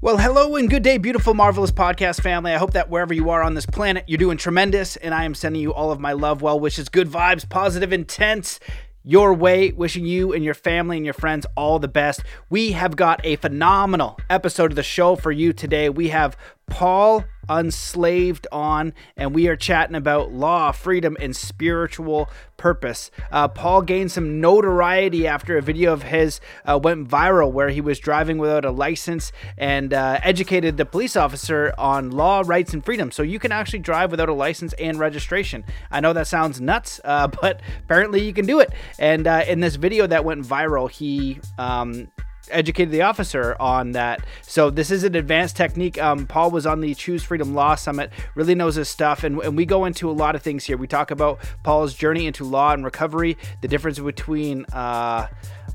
Well, hello and good day, beautiful, marvelous podcast family. I hope that wherever you are on this planet, you're doing tremendous, and I am sending you all of my love, well wishes, good vibes, positive intents your way. Wishing you and your family and your friends all the best. We have got a phenomenal episode of the show for you today. We have Paul Unslaved on, and we are chatting about law, freedom, and spiritual purpose. Uh, Paul gained some notoriety after a video of his uh, went viral where he was driving without a license and uh, educated the police officer on law, rights, and freedom. So you can actually drive without a license and registration. I know that sounds nuts, uh, but apparently you can do it. And uh, in this video that went viral, he um, educated the officer on that. So this is an advanced technique. Um, Paul was on the Choose Freedom Law Summit, really knows his stuff, and, and we go into a lot of things here. We talk about Paul's journey into law and recovery, the difference between uh,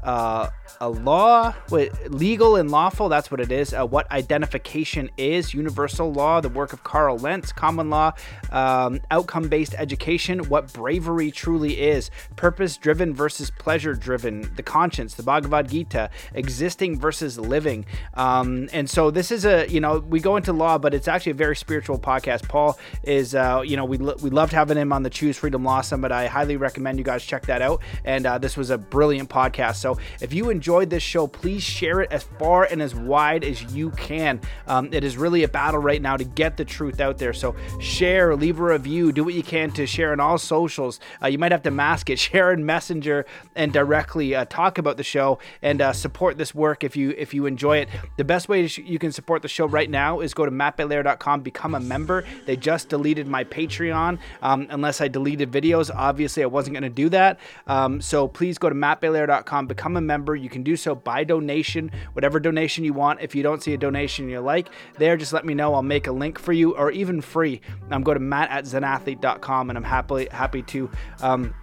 uh, a law, what, legal and lawful, that's what it is. Uh, what identification is, universal law, the work of Karl Lentz, common law, um, outcome based education, what bravery truly is, purpose driven versus pleasure driven, the conscience, the Bhagavad Gita, existing versus living. Um, and so this is a, you know, we go into law, but it's actually a very spiritual podcast. Paul is, uh, you know, we, we loved having him on the Choose Freedom Law Summit. I highly recommend you guys check that out. And uh, this was a brilliant podcast. So if you enjoyed this show, please share it as far and as wide as you can. Um, it is really a battle right now to get the truth out there. So share, leave a review, do what you can to share on all socials. Uh, you might have to mask it, share in Messenger, and directly uh, talk about the show and uh, support this work if you if you enjoy it. The best way you can support the show right now is go to mattbelair.com, become a member. They just deleted my Patreon. Um, unless I deleted videos, obviously I wasn't going to do that. Um, so please go to mattbelair.com, become become a member. You can do so by donation, whatever donation you want. If you don't see a donation you like, there, just let me know. I'll make a link for you, or even free. I'm um, go to matt at zenathlete.com, and I'm happily happy to. Um,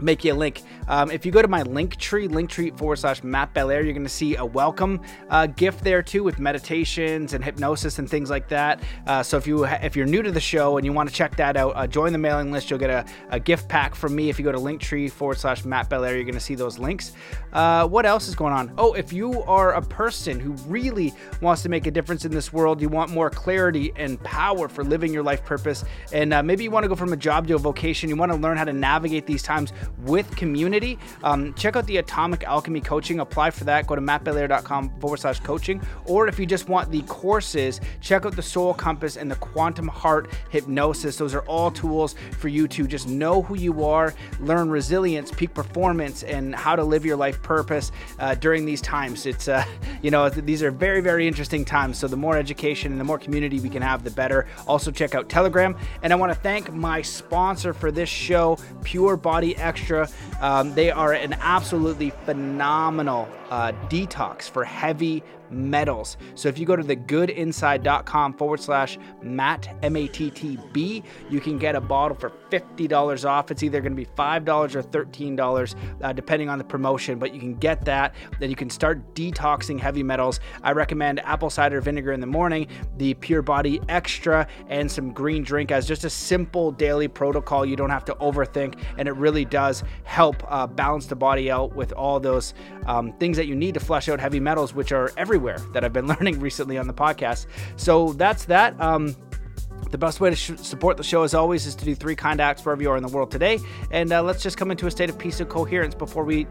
make you a link. Um, if you go to my link tree, linktree forward slash Matt Belair, you're going to see a welcome uh, gift there too with meditations and hypnosis and things like that. Uh, so if you ha- if you're new to the show and you want to check that out, uh, join the mailing list. You'll get a, a, gift pack from me. If you go to linktree forward slash Matt Belair, you're going to see those links. Uh, what else is going on? Oh, if you are a person who really wants to make a difference in this world, you want more clarity and power for living your life purpose, and uh, maybe you want to go from a job to a vocation, you want to learn how to navigate these times with community, um, check out the Atomic Alchemy Coaching. Apply for that. Go to mattbelair.com forward slash coaching. Or if you just want the courses, check out the Soul Compass and the Quantum Heart Hypnosis. Those are all tools for you to just know who you are, learn resilience, peak performance, and how to live your life purpose uh, during these times. It's, uh, you know, these are very, very interesting times. So the more education and the more community we can have, the better. Also, check out Telegram. And I want to thank my sponsor for this show, Pure Body. Extra. Um, they are an absolutely phenomenal uh, detox for heavy metals. So if you go to thegoodinside.com forward slash Matt, M A T T B, you can get a bottle for $50 off. It's either going to be $5 or $13, uh, depending on the promotion, but you can get that. Then you can start detoxing heavy metals. I recommend apple cider vinegar in the morning, the Pure Body Extra, and some green drink as just a simple daily protocol. You don't have to overthink, and it really does help uh, balance the body out with all those um, things that you need to flush out heavy metals, which are everywhere that I've been learning recently on the podcast. So that's that. Um, the best way to sh- support the show, as always, is to do three kind acts wherever you are in the world today. And uh, let's just come into a state of peace and coherence before we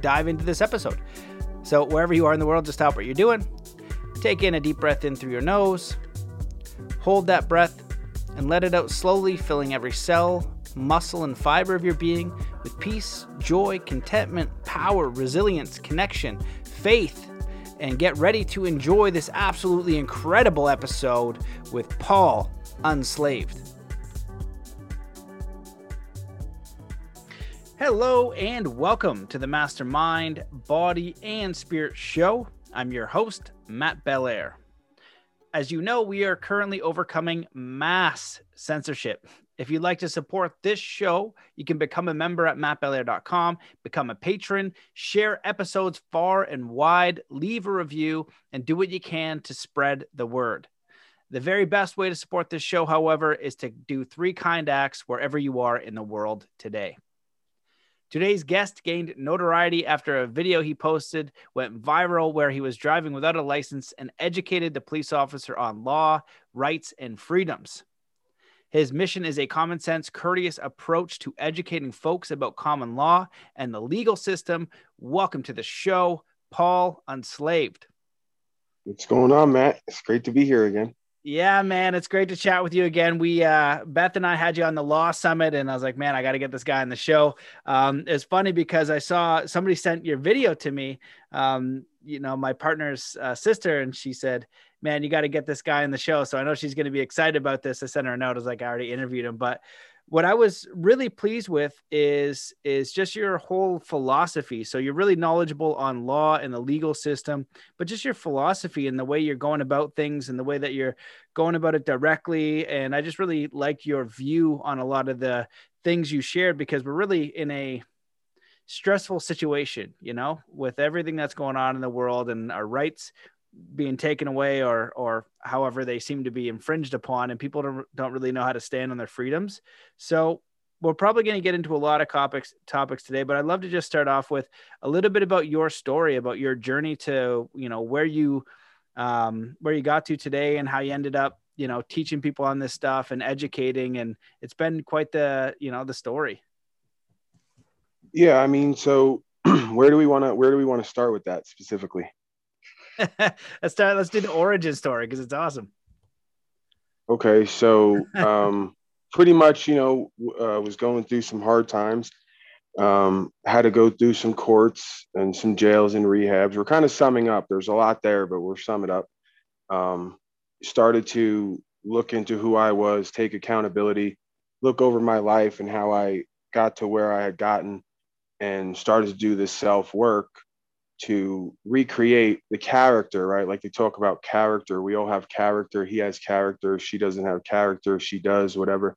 dive into this episode. So, wherever you are in the world, just stop what you're doing. Take in a deep breath in through your nose. Hold that breath and let it out slowly, filling every cell, muscle, and fiber of your being with peace, joy, contentment, power, resilience, connection, faith, and get ready to enjoy this absolutely incredible episode with Paul Unslaved. Hello, and welcome to the Mastermind Body and Spirit Show. I'm your host, Matt Belair. As you know, we are currently overcoming mass censorship if you'd like to support this show, you can become a member at mattbelair.com, become a patron, share episodes far and wide, leave a review, and do what you can to spread the word. The very best way to support this show, however, is to do three kind acts wherever you are in the world today. Today's guest gained notoriety after a video he posted went viral where he was driving without a license and educated the police officer on law, rights, and freedoms. His mission is a common sense, courteous approach to educating folks about common law and the legal system. Welcome to the show, Paul Unslaved. What's going on, Matt? It's great to be here again. Yeah, man, it's great to chat with you again. We uh Beth and I had you on the Law Summit, and I was like, man, I got to get this guy on the show. Um, it's funny because I saw somebody sent your video to me. Um, you know, my partner's uh, sister, and she said, "Man, you got to get this guy in the show." So I know she's going to be excited about this. I sent her a note. I was like, I already interviewed him, but what I was really pleased with is is just your whole philosophy. So you're really knowledgeable on law and the legal system, but just your philosophy and the way you're going about things and the way that you're going about it directly. And I just really like your view on a lot of the things you shared because we're really in a stressful situation, you know, with everything that's going on in the world and our rights being taken away or or however they seem to be infringed upon and people don't, don't really know how to stand on their freedoms. So we're probably going to get into a lot of topics topics today but i'd love to just start off with a little bit about your story about your journey to you know where you um, where you got to today and how you ended up you know teaching people on this stuff and educating and it's been quite the you know the story. Yeah i mean so where do we want to where do we want to start with that specifically let's start. Let's do the origin story because it's awesome. Okay, so um, pretty much, you know, uh, was going through some hard times. Um, had to go through some courts and some jails and rehabs. We're kind of summing up. There's a lot there, but we're summing up. Um, started to look into who I was, take accountability, look over my life and how I got to where I had gotten, and started to do this self work to recreate the character, right? Like they talk about character. We all have character. He has character. She doesn't have character. She does, whatever.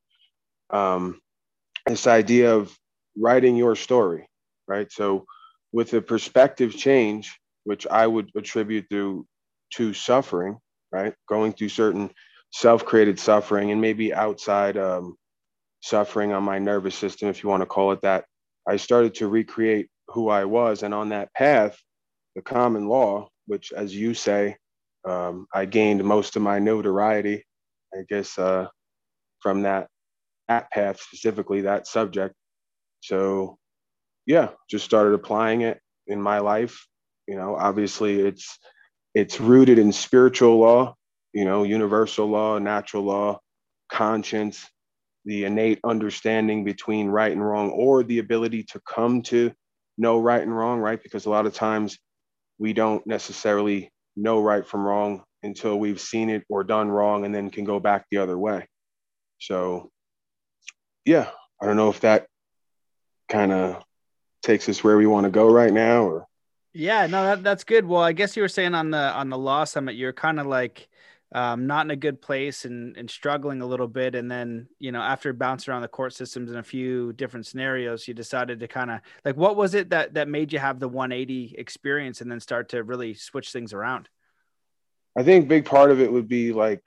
Um, this idea of writing your story, right? So, with a perspective change, which I would attribute to to suffering, right? Going through certain self-created suffering and maybe outside um, suffering on my nervous system, if you want to call it that. I started to recreate who I was, and on that path, the common law, which, as you say, um, I gained most of my notoriety, I guess, uh, from that that path specifically, that subject. So, yeah, just started applying it in my life. You know, obviously, it's it's rooted in spiritual law, you know, universal law, natural law, conscience, the innate understanding between right and wrong, or the ability to come to know right and wrong, right? Because a lot of times we don't necessarily know right from wrong until we've seen it or done wrong and then can go back the other way. So, yeah, I don't know if that kind of takes us where we want to go right now or yeah no that, that's good well i guess you were saying on the on the law summit you're kind of like um, not in a good place and, and struggling a little bit. And then, you know, after bouncing around the court systems in a few different scenarios, you decided to kind of like, what was it that, that made you have the 180 experience and then start to really switch things around? I think big part of it would be like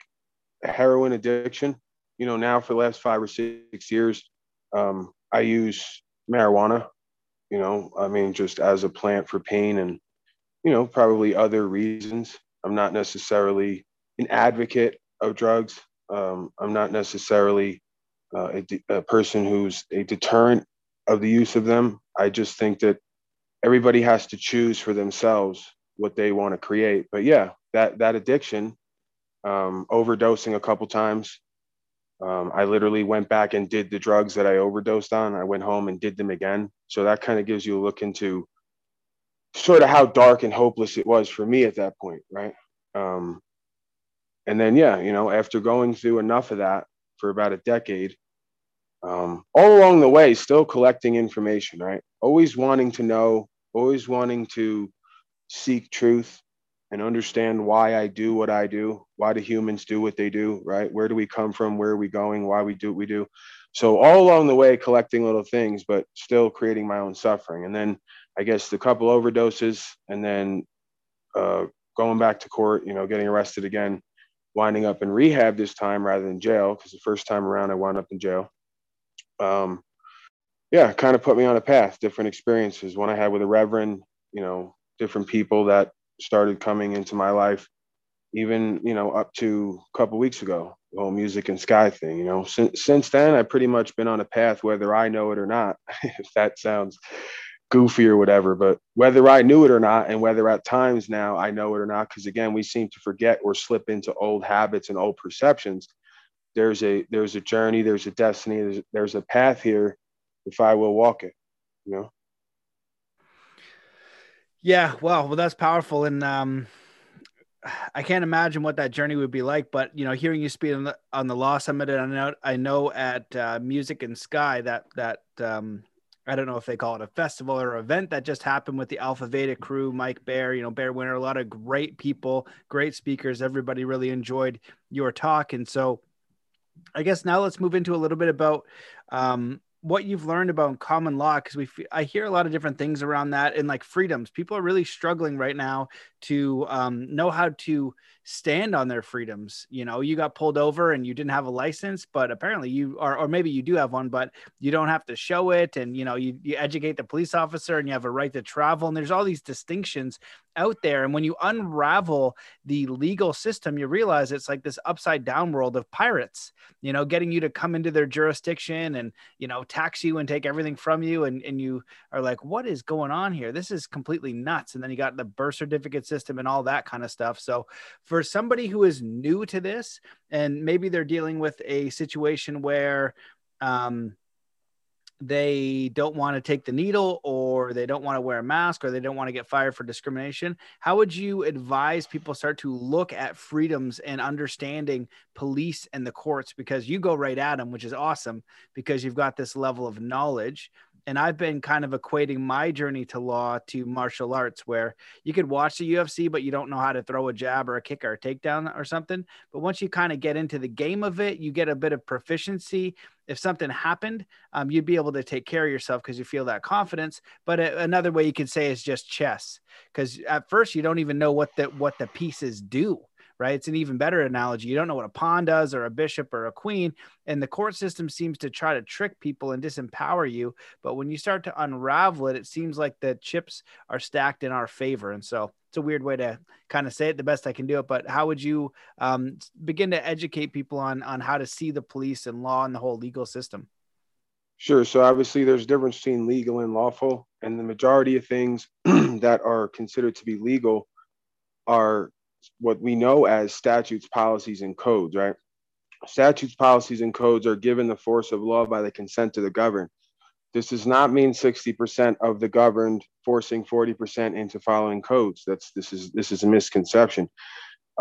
heroin addiction. You know, now for the last five or six years, um, I use marijuana, you know, I mean, just as a plant for pain and, you know, probably other reasons. I'm not necessarily an advocate of drugs. Um, I'm not necessarily uh, a, a, person who's a deterrent of the use of them. I just think that everybody has to choose for themselves what they want to create. But yeah, that that addiction, um, overdosing a couple times. Um, I literally went back and did the drugs that I overdosed on. I went home and did them again. So that kind of gives you a look into sort of how dark and hopeless it was for me at that point, right? Um, and then yeah you know after going through enough of that for about a decade um, all along the way still collecting information right? Always wanting to know always wanting to seek truth and understand why i do what i do why do humans do what they do right? Where do we come from? Where are we going? Why we do what we do? So all along the way collecting little things but still creating my own suffering. And then i guess the couple overdoses and then uh, going back to court you know getting arrested again winding up in rehab this time rather than jail because the first time around I wound up in jail. Um, yeah, kind of put me on a path, different experiences. One I had with a reverend, you know, different people that started coming into my life, even, you know, up to a couple weeks ago, the whole music and sky thing, you know. Since since then I've pretty much been on a path whether I know it or not, if that sounds goofy or whatever, but whether I knew it or not, and whether at times now I know it or not, because again, we seem to forget or slip into old habits and old perceptions. There's a there's a journey, there's a destiny, there's, there's a path here if I will walk it, you know? Yeah, well, well, that's powerful. And um, I can't imagine what that journey would be like, but you know, hearing you speak on the, on the Law Summit, and I know, I know at uh, Music and Sky that, that, um, I don't know if they call it a festival or event that just happened with the Alpha Veda crew, Mike Bear, you know, Bear Winner, a lot of great people, great speakers. Everybody really enjoyed your talk. And so I guess now let's move into a little bit about um, what you've learned about common law because we I hear a lot of different things around that and like freedoms. People are really struggling right now to um, know how to stand on their freedoms. You know, you got pulled over and you didn't have a license, but apparently you are, or maybe you do have one, but you don't have to show it. And, you know, you, you educate the police officer and you have a right to travel. And there's all these distinctions out there. And when you unravel the legal system, you realize it's like this upside down world of pirates, you know, getting you to come into their jurisdiction and, you know, tax you and take everything from you. And, and you are like, what is going on here? This is completely nuts. And then you got the birth certificate system and all that kind of stuff. So for somebody who is new to this and maybe they're dealing with a situation where um, they don't want to take the needle or they don't want to wear a mask or they don't want to get fired for discrimination how would you advise people start to look at freedoms and understanding police and the courts? Because you go right at them which is awesome because you've got this level of knowledge and I've been kind of equating my journey to law to martial arts, where you could watch the UFC, but you don't know how to throw a jab or a kick or a takedown or something. But once you kind of get into the game of it, you get a bit of proficiency. If something happened, um, you'd be able to take care of yourself because you feel that confidence. But a- another way you could say is just chess, because at first you don't even know what the what the pieces do right? It's an even better analogy. You don't know what a pawn does or a bishop or a queen. And the court system seems to try to trick people and disempower you. But when you start to unravel it, it seems like the chips are stacked in our favor. And so it's a weird way to kind of say it the best I can do it. But how would you um, begin to educate people on, on how to see the police and law and the whole legal system? Sure. So obviously, there's a difference between legal and lawful, and the majority of things that are considered to be legal are what we know as statutes, policies, and codes, right? Statutes, policies, and codes are given the force of law by the consent of the governed. This does not mean 60% of the governed forcing 40% into following codes. That's this is this is a misconception.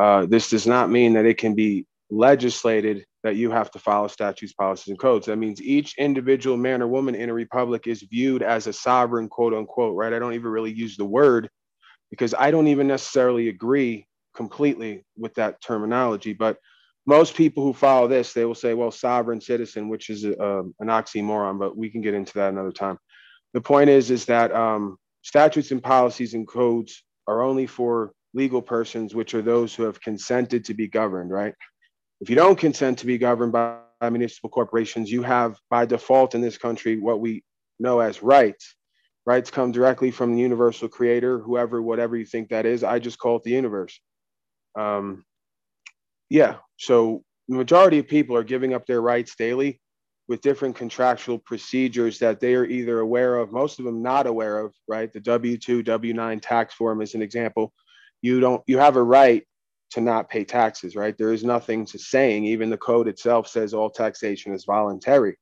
Uh, this does not mean that it can be legislated that you have to follow statutes, policies, and codes. That means each individual man or woman in a republic is viewed as a sovereign, quote unquote, right? I don't even really use the word because I don't even necessarily agree completely with that terminology. But most people who follow this, they will say, well, sovereign citizen, which is a, a, an oxymoron, but we can get into that another time. The point is, is that um, statutes and policies and codes are only for legal persons, which are those who have consented to be governed, right? If you don't consent to be governed by municipal corporations, you have by default in this country what we know as rights. Rights come directly from the universal creator, whoever, whatever you think that is. I just call it the universe. Um, yeah, so the majority of people are giving up their rights daily with different contractual procedures that they are either aware of, most of them not aware of, right? The W 2, W 9 tax form is an example. You don't, you have a right to not pay taxes, right? There is nothing to saying, even the code itself says all taxation is voluntary.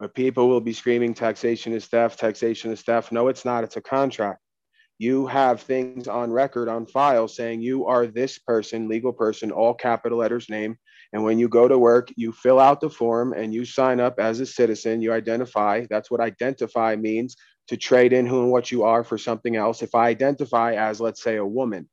But people will be screaming taxation is theft, taxation is theft. No, it's not, it's a contract you have things on record on file saying you are this person, legal person, all capital letters name. And when you go to work, you fill out the form and you sign up as a citizen. You identify. That's what identify means to trade in who and what you are for something else. If I identify as, let's say, a woman,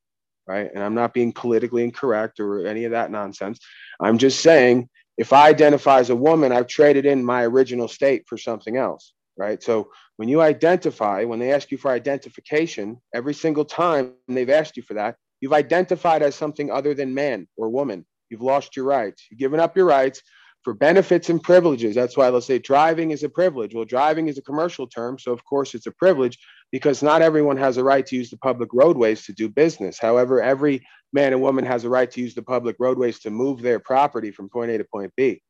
right? And I'm not being politically incorrect or any of that nonsense. I'm just saying if I identify as a woman, I've traded in my original state for something else right? So when you identify, when they ask you for identification, every single time they've asked you for that, you've identified as something other than man or woman. You've lost your rights. You've given up your rights, for benefits and privileges. That's why let's say driving is a privilege. Well, driving is a commercial term, so of course it's a privilege because not everyone has a right to use the public roadways to do business. However, every man and woman has a right to use the public roadways to move their property from point A to point B.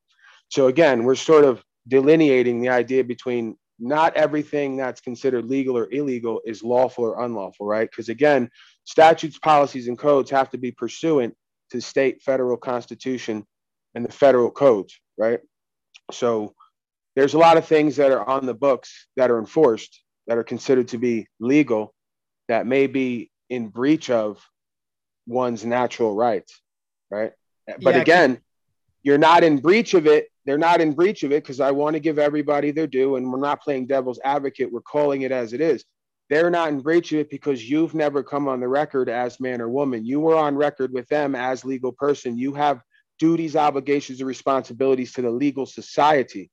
So again, we're sort of delineating the idea between not everything that's considered legal or illegal is lawful or unlawful, right? Because again, statutes, policies, and codes have to be pursuant to state, federal constitution, and the federal codes, right? So there's a lot of things that are on the books that are enforced that are considered to be legal that may be in breach of one's natural rights, right? But yeah, again, you're not in breach of it. They're not in breach of it because I want to give everybody their due, and we're not playing devil's advocate. We're calling it as it is. They're not in breach of it because you've never come on the record as man or woman. You were on record with them as legal person. You have duties, obligations, and responsibilities to the legal society,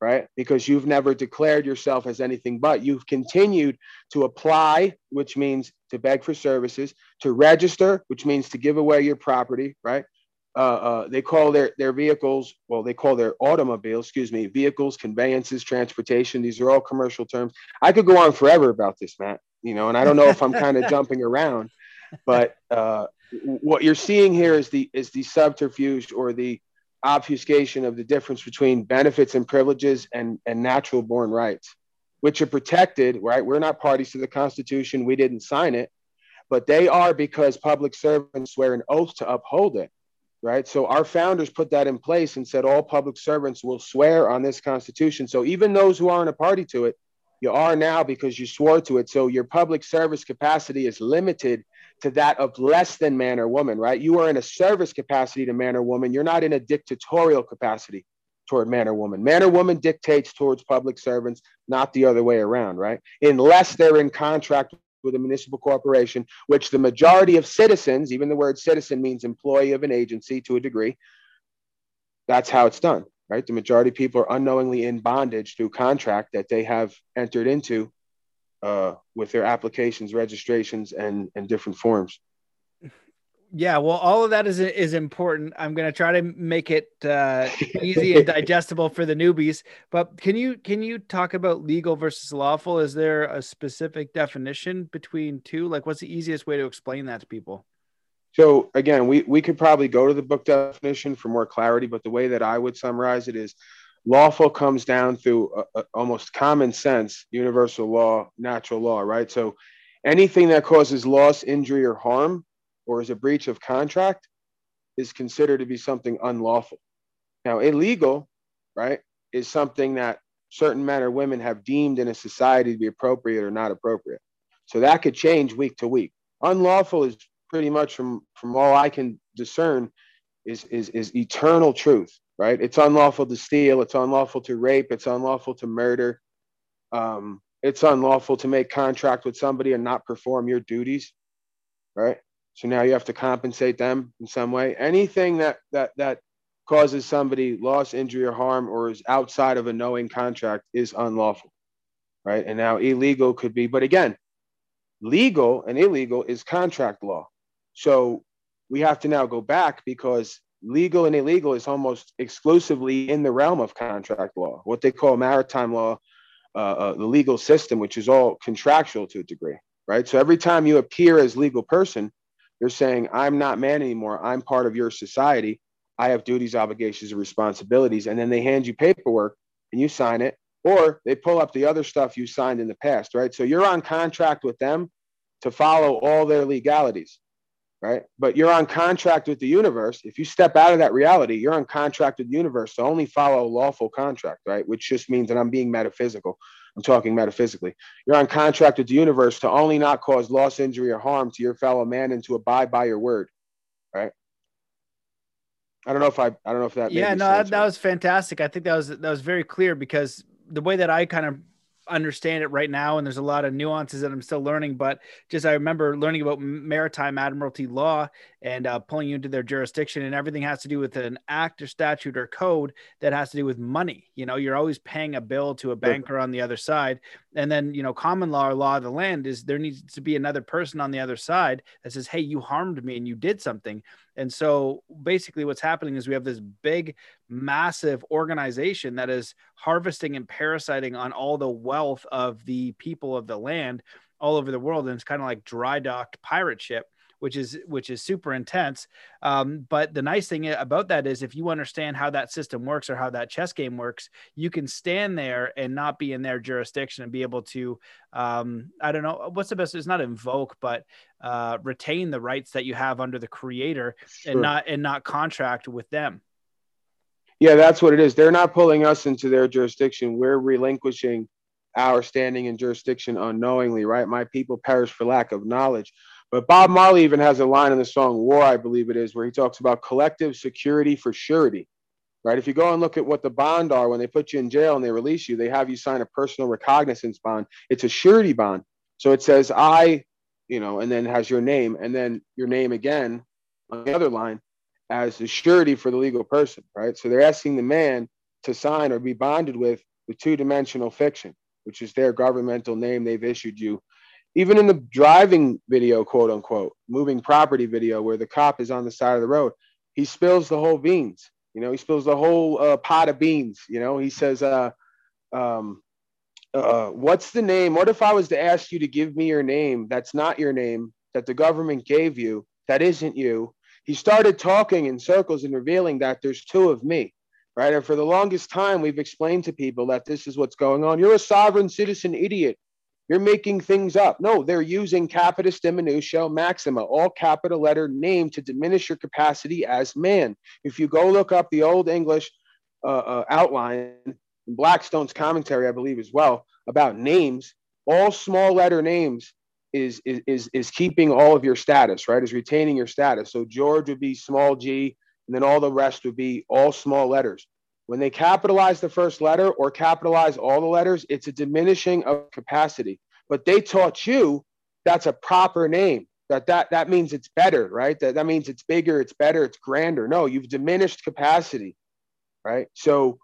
right? Because you've never declared yourself as anything but. You've continued to apply, which means to beg for services, to register, which means to give away your property, right? Uh, uh, they call their their vehicles well they call their automobiles excuse me vehicles conveyances transportation. These are all commercial terms. I could go on forever about this matt you know and i don't know if i'm kind of jumping around but uh, what you're seeing here is the is the subterfuge or the obfuscation of the difference between benefits and privileges and and natural born rights which are protected right? We're not parties to the constitution. We didn't sign it but they are because public servants swear an oath to uphold it right? So our founders put that in place and said all public servants will swear on this Constitution. So even those who aren't a party to it, you are now because you swore to it. So your public service capacity is limited to that of less than man or woman, right? You are in a service capacity to man or woman. You're not in a dictatorial capacity toward man or woman. Man or woman dictates towards public servants, not the other way around, right? Unless they're in contract with a municipal corporation, which the majority of citizens, even the word citizen means employee of an agency to a degree, that's how it's done, right? The majority of people are unknowingly in bondage through contract that they have entered into uh, with their applications, registrations, and, and different forms yeah well all of that is is important. I'm going to try to make it uh, easy and digestible for the newbies but can you can you talk about legal versus lawful? Is there a specific definition between two? Like what's the easiest way to explain that to people? So again we we could probably go to the book definition for more clarity but the way that i would summarize it is lawful comes down through a, a, almost common sense universal law natural law right? So anything that causes loss injury or harm or is a breach of contract is considered to be something unlawful. Now, illegal, right, is something that certain men or women have deemed in a society to be appropriate or not appropriate. So that could change week to week. Unlawful is pretty much from from all I can discern is is is eternal truth, right? It's unlawful to steal, it's unlawful to rape, it's unlawful to murder. Um, it's unlawful to make contract with somebody and not perform your duties, right? So now you have to compensate them in some way. Anything that that that causes somebody loss, injury, or harm, or is outside of a knowing contract is unlawful, right? And now illegal could be, but again, legal and illegal is contract law. So we have to now go back because legal and illegal is almost exclusively in the realm of contract law, what they call maritime law, uh, uh, the legal system, which is all contractual to a degree, right? So every time you appear as legal person, they're saying, I'm not man anymore. I'm part of your society. I have duties, obligations, and responsibilities. And then they hand you paperwork and you sign it, or they pull up the other stuff you signed in the past, right? So you're on contract with them to follow all their legalities, right? But you're on contract with the universe. If you step out of that reality, you're on contract with the universe to only follow lawful contract, right? Which just means that I'm being metaphysical. I'm talking metaphysically. You're on contract with the universe to only not cause loss, injury, or harm to your fellow man and to abide by your word. Right. I don't know if I, I don't know if that. Yeah, no, that, that was fantastic. I think that was, that was very clear because the way that I kind of understand it right now and there's a lot of nuances that i'm still learning but just i remember learning about maritime admiralty law and uh, pulling you into their jurisdiction and everything has to do with an act or statute or code that has to do with money you know? You're always paying a bill to a banker on the other side and then you know common law or law of the land is there needs to be another person on the other side that says hey you harmed me and you did something. And so basically what's happening is we have this big massive organization that is harvesting and parasiting on all the wealth of the people of the land all over the world. And it's kind of like dry docked pirate ship which is which is super intense. Um, but the nice thing about that is if you understand how that system works or how that chess game works, you can stand there and not be in their jurisdiction and be able to um, I don't know what's the best. It's not invoke, but uh, retain the rights that you have under the creator sure. and not and not contract with them. Yeah, that's what it is. They're not pulling us into their jurisdiction. We're relinquishing our standing in jurisdiction unknowingly, right? My people perish for lack of knowledge. But Bob Marley even has a line in the song War, I believe it is, where he talks about collective security for surety. Right. If you go and look at what the bond are when they put you in jail and they release you, they have you sign a personal recognizance bond. It's a surety bond. So it says I, you know, and then has your name and then your name again on the other line as a surety for the legal person. Right. So they're asking the man to sign or be bonded with the two dimensional fiction, which is their governmental name they've issued you even in the driving video, quote unquote, moving property video where the cop is on the side of the road, he spills the whole beans. You know, he spills the whole uh, pot of beans. You know, he says, uh, um, uh, "What's the name? What if I was to ask you to give me your name? That's not your name. That the government gave you. That isn't you." He started talking in circles and revealing that there's two of me, right? And for the longest time, we've explained to people that this is what's going on. You're a sovereign citizen idiot. You're making things up. No, they're using capitis diminutio maxima, all capital letter name to diminish your capacity as man. If you go look up the old English uh, uh, outline, Blackstone's commentary, I believe, as well, about names, all small letter names is, is, is, is keeping all of your status, right? Is retaining your status. So George would be small g, and then all the rest would be all small letters. When they capitalize the first letter or capitalize all the letters, it's a diminishing of capacity. But they taught you that's a proper name. That that that means it's better, right? That that means it's bigger, it's better, it's grander. No, you've diminished capacity, right? So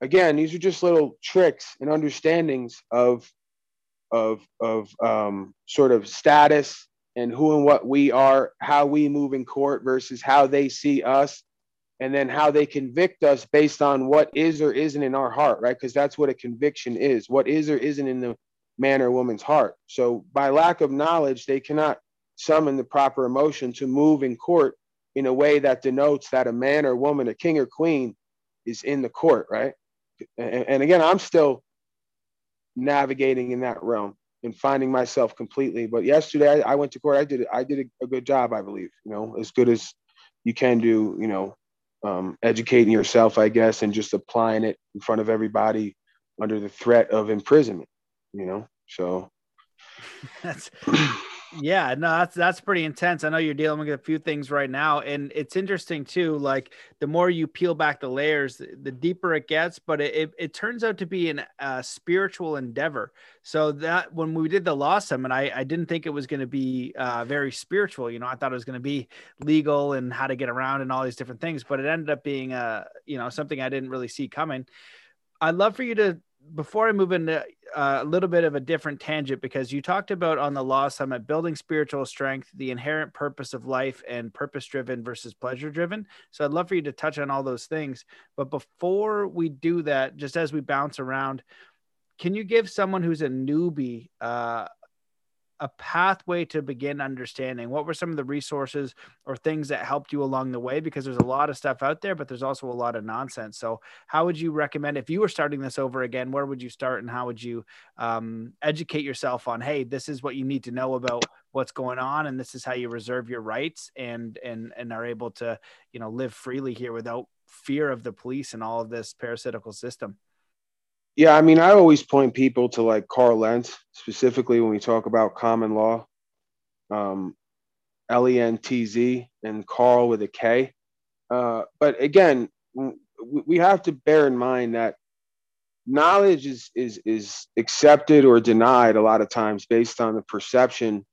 again, these are just little tricks and understandings of of of um, sort of status and who and what we are, how we move in court versus how they see us and then how they convict us based on what is or isn't in our heart, right? Because that's what a conviction is what is or isn't in the man or woman's heart. So, by lack of knowledge, they cannot summon the proper emotion to move in court in a way that denotes that a man or woman, a king or queen, is in the court, right? And, and again, I'm still navigating in that realm and finding myself completely. But yesterday, I, I went to court. I did I did a, a good job, I believe. You know, as good as you can do. You know, um, educating yourself, I guess, and just applying it in front of everybody under the threat of imprisonment, you know? So that's yeah, no, that's that's pretty intense. I know you're dealing with a few things right now, and it's interesting too. Like the more you peel back the layers, the deeper it gets. But it it, it turns out to be a uh, spiritual endeavor. So that when we did the law summit, I I didn't think it was going to be uh, very spiritual. You know, I thought it was going to be legal and how to get around and all these different things. But it ended up being uh you know something I didn't really see coming. I'd love for you to before I move into uh, a little bit of a different tangent, because you talked about on the Law Summit building spiritual strength, the inherent purpose of life, and purpose driven versus pleasure driven. So I'd love for you to touch on all those things. But before we do that, just as we bounce around, can you give someone who's a newbie uh, a pathway to begin understanding. What were some of the resources or things that helped you along the way? Because there's a lot of stuff out there but there's also a lot of nonsense. So how would you recommend if you were starting this over again where would you start and how would you um, educate yourself on hey this is what you need to know about what's going on and this is how you reserve your rights and and and are able to you know live freely here without fear of the police and all of this parasitical system yeah, I mean, I always point people to like Karl Lentz, specifically when we talk about common law, um, L E N T Z, and Karl with a K. Uh, but again, we have to bear in mind that knowledge is is is accepted or denied a lot of times based on the perception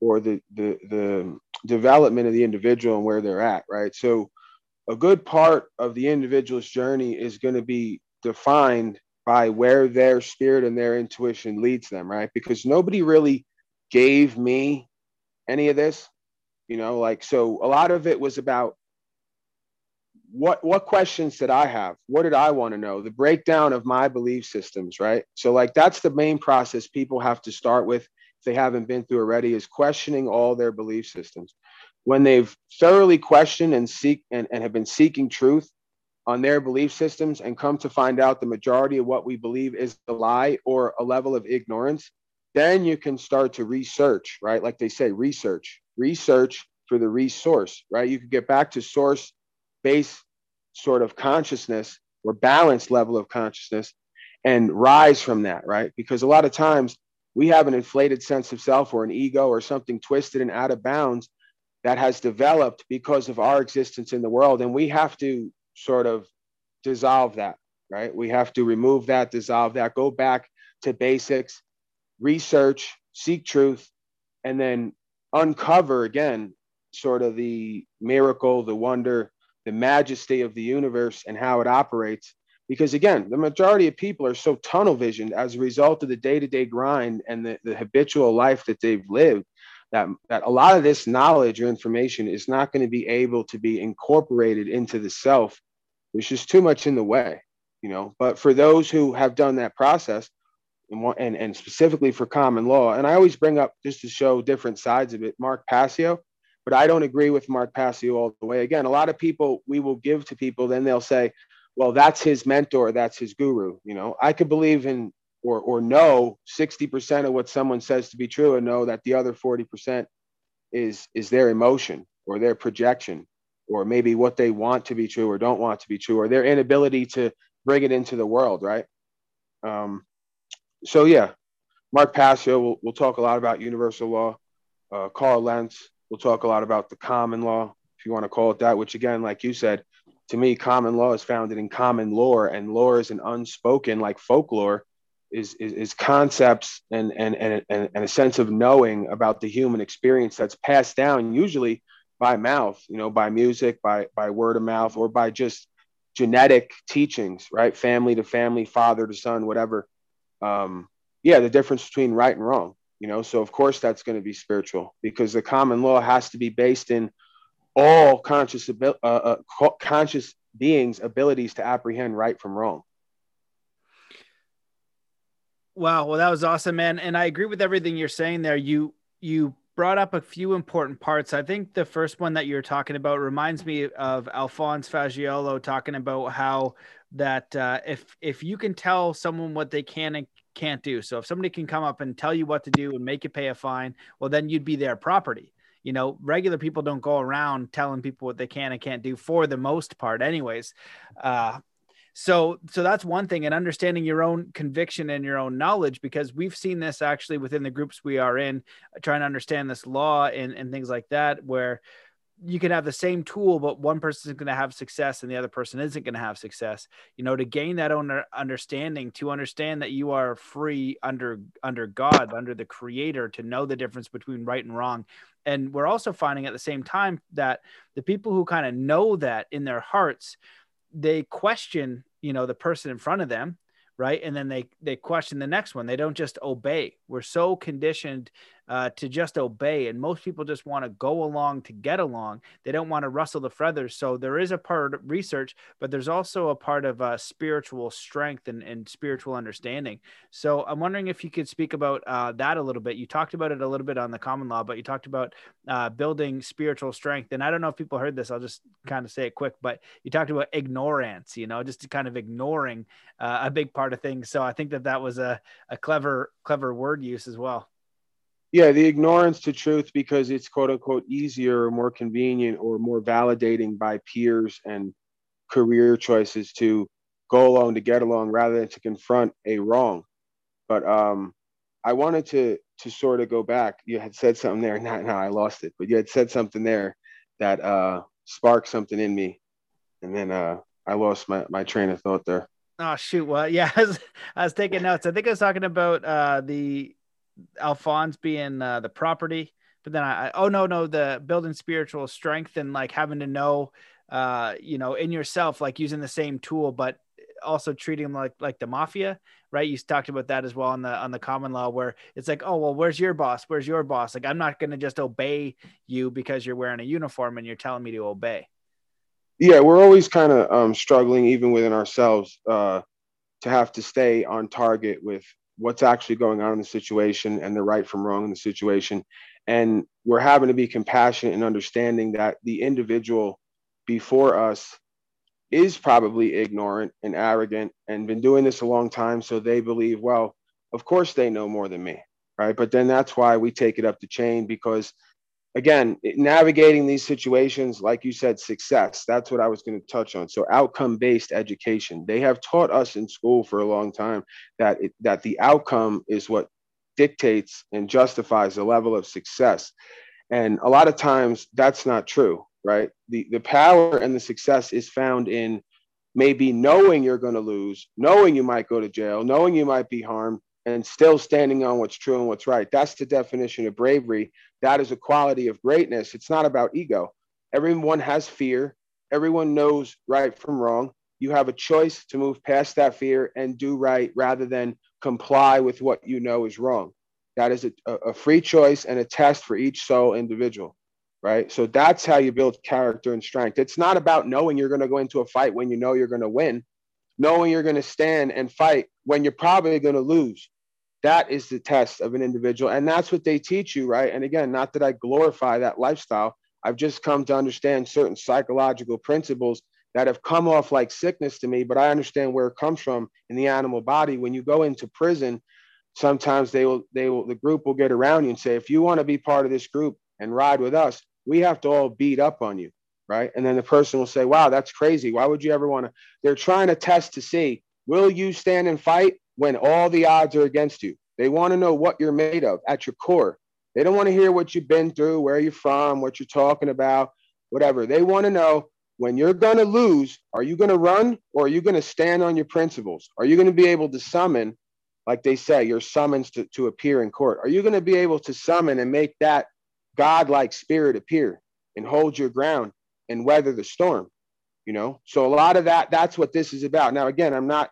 or the the the development of the individual and where they're at, right? So, a good part of the individual's journey is going to be defined by where their spirit and their intuition leads them, right? Because nobody really gave me any of this, you know, like so a lot of it was about what what questions did I have? What did I want to know? The breakdown of my belief systems, right? So like that's the main process people have to start with if they haven't been through already is questioning all their belief systems. When they've thoroughly questioned and seek and, and have been seeking truth on their belief systems and come to find out the majority of what we believe is a lie or a level of ignorance, then you can start to research, right? Like they say, research, research for the resource, right? You could get back to source based sort of consciousness or balanced level of consciousness and rise from that, right? Because a lot of times we have an inflated sense of self or an ego or something twisted and out of bounds that has developed because of our existence in the world. And we have to sort of dissolve that, right? We have to remove that, dissolve that, go back to basics, research, seek truth, and then uncover again sort of the miracle, the wonder, the majesty of the universe and how it operates. Because again, the majority of people are so tunnel visioned as a result of the day to day grind and the, the habitual life that they've lived that, that a lot of this knowledge or information is not going to be able to be incorporated into the self. There's just too much in the way, you know. But for those who have done that process, and, and, and specifically for common law, and I always bring up just to show different sides of it, Mark Passio, but I don't agree with Mark Passio all the way. Again, a lot of people we will give to people, then they'll say, well, that's his mentor, that's his guru. You know, I could believe in or or know 60% of what someone says to be true and know that the other 40% is is their emotion or their projection or maybe what they want to be true or don't want to be true or their inability to bring it into the world right? Um, so yeah mark passio will we'll talk a lot about universal law. Uh, karl lentz will talk a lot about the common law if you want to call it that which again like you said to me common law is founded in common lore and lore is an unspoken like folklore is, is, is concepts and, and, and, and, a sense of knowing about the human experience that's passed down usually by mouth, you know, by music, by, by word of mouth, or by just genetic teachings, right? Family to family, father to son, whatever. Um, yeah, the difference between right and wrong, you know. So, of course, that's going to be spiritual because the common law has to be based in all conscious, uh, uh, conscious beings' abilities to apprehend right from wrong. Wow, well that was awesome, man. And I agree with everything you're saying there. You you brought up a few important parts. I think the first one that you're talking about reminds me of Alphonse Fagiolo talking about how that uh, if if you can tell someone what they can and can't do, so if somebody can come up and tell you what to do and make you pay a fine, well then you'd be their property. You know, regular people don't go around telling people what they can and can't do for the most part, anyways. Uh, so so that's one thing and understanding your own conviction and your own knowledge because we've seen this actually within the groups we are in uh, trying to understand this law and, and things like that where you can have the same tool but one person is going to have success and the other person isn't going to have success. You know to gain that own understanding to understand that you are free under under god under the creator to know the difference between right and wrong. And we're also finding at the same time that the people who kind of know that in their hearts they question you know the person in front of them right? And then they they question the next one. They don't just obey. We're so conditioned uh, to just obey and most people just want to go along to get along. They don't want to rustle the feathers. So there is a part of research but there's also a part of uh, spiritual strength and, and spiritual understanding. So i'm wondering if you could speak about uh, that a little bit. You talked about it a little bit on the common law but you talked about uh, building spiritual strength and i don't know if people heard this i'll just kind of say it quick but you talked about ignorance you know just kind of ignoring uh, a big part of things. So i think that that was a, a clever clever word use as well yeah the ignorance to truth because it's quote unquote easier or more convenient or more validating by peers and career choices to go along to get along rather than to confront a wrong. But um i wanted to to sort of go back. You had said something there. Now i lost it. But you had said something there that uh sparked something in me. And then uh i lost my, my train of thought there. Oh shoot. Well yeah I was, I was taking notes. I think i was talking about uh the Alphonse being uh, the property, but then I, I, oh no no the building spiritual strength and like having to know uh you know in yourself like using the same tool but also treating them like like the mafia, right? You talked about that as well on the on the common law, where it's like, oh well, where's your boss? Where's your boss? Like I'm not going to just obey you because you're wearing a uniform and you're telling me to obey. Yeah, we're always kind of um, struggling, even within ourselves, uh, to have to stay on target with what's actually going on in the situation and the right from wrong in the situation. And we're having to be compassionate and understanding that the individual before us is probably ignorant and arrogant and been doing this a long time. So they believe, well, of course they know more than me. Right. But then that's why we take it up the chain because again, navigating these situations, like you said, success, that's what I was going to touch on. So outcome based education, they have taught us in school for a long time that, it, that the outcome is what dictates and justifies the level of success. And a lot of times that's not true, right? The, the power and the success is found in maybe knowing you're going to lose, knowing you might go to jail, knowing you might be harmed, and still standing on what's true and what's right. That's the definition of bravery. That is a quality of greatness. It's not about ego. Everyone has fear. Everyone knows right from wrong. You have a choice to move past that fear and do right rather than comply with what you know is wrong. That is a, a free choice and a test for each soul individual, right? So that's how you build character and strength. It's not about knowing you're going to go into a fight when you know you're going to win, knowing you're going to stand and fight when you're probably going to lose that is the test of an individual and that's what they teach you right? And again not that i glorify that lifestyle. I've just come to understand certain psychological principles that have come off like sickness to me but i understand where it comes from in the animal body. When you go into prison sometimes they will they will the group will get around you and say if you want to be part of this group and ride with us we have to all beat up on you right? And then the person will say wow that's crazy. Why would you ever want to they're trying to test to see will you stand and fight when all the odds are against you. They want to know what you're made of at your core. They don't want to hear what you've been through, where you're from, what you're talking about, whatever. They want to know when you're going to lose, are you going to run or are you going to stand on your principles? Are you going to be able to summon, like they say, your summons to, to appear in court? Are you going to be able to summon and make that God-like spirit appear and hold your ground and weather the storm? You know, so a lot of that, that's what this is about. Now, again, I'm not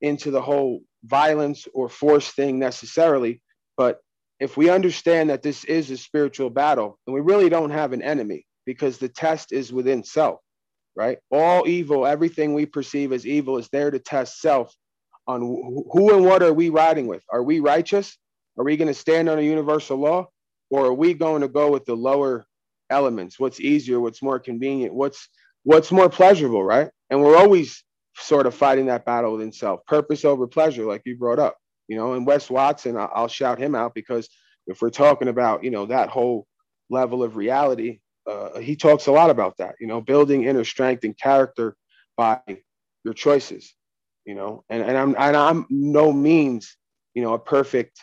into the whole violence or force thing necessarily, but if we understand that this is a spiritual battle and we really don't have an enemy because the test is within self, right? All evil, everything we perceive as evil is there to test self on who and what are we riding with? Are we righteous? Are we going to stand on a universal law? Or are we going to go with the lower elements? What's easier? What's more convenient? What's what's more pleasurable, right? And we're always sort of fighting that battle within self, purpose over pleasure, like you brought up, you know, and Wes Watson, I'll shout him out because if we're talking about, you know, that whole level of reality, uh, he talks a lot about that, you know, building inner strength and character by your choices, you know, and, and I'm, and I'm no means, you know, a perfect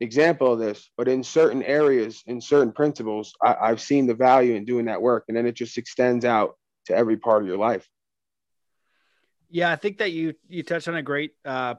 example of this, but in certain areas, in certain principles, I, I've seen the value in doing that work. And then it just extends out to every part of your life. Yeah, I think that you you touched on a great uh,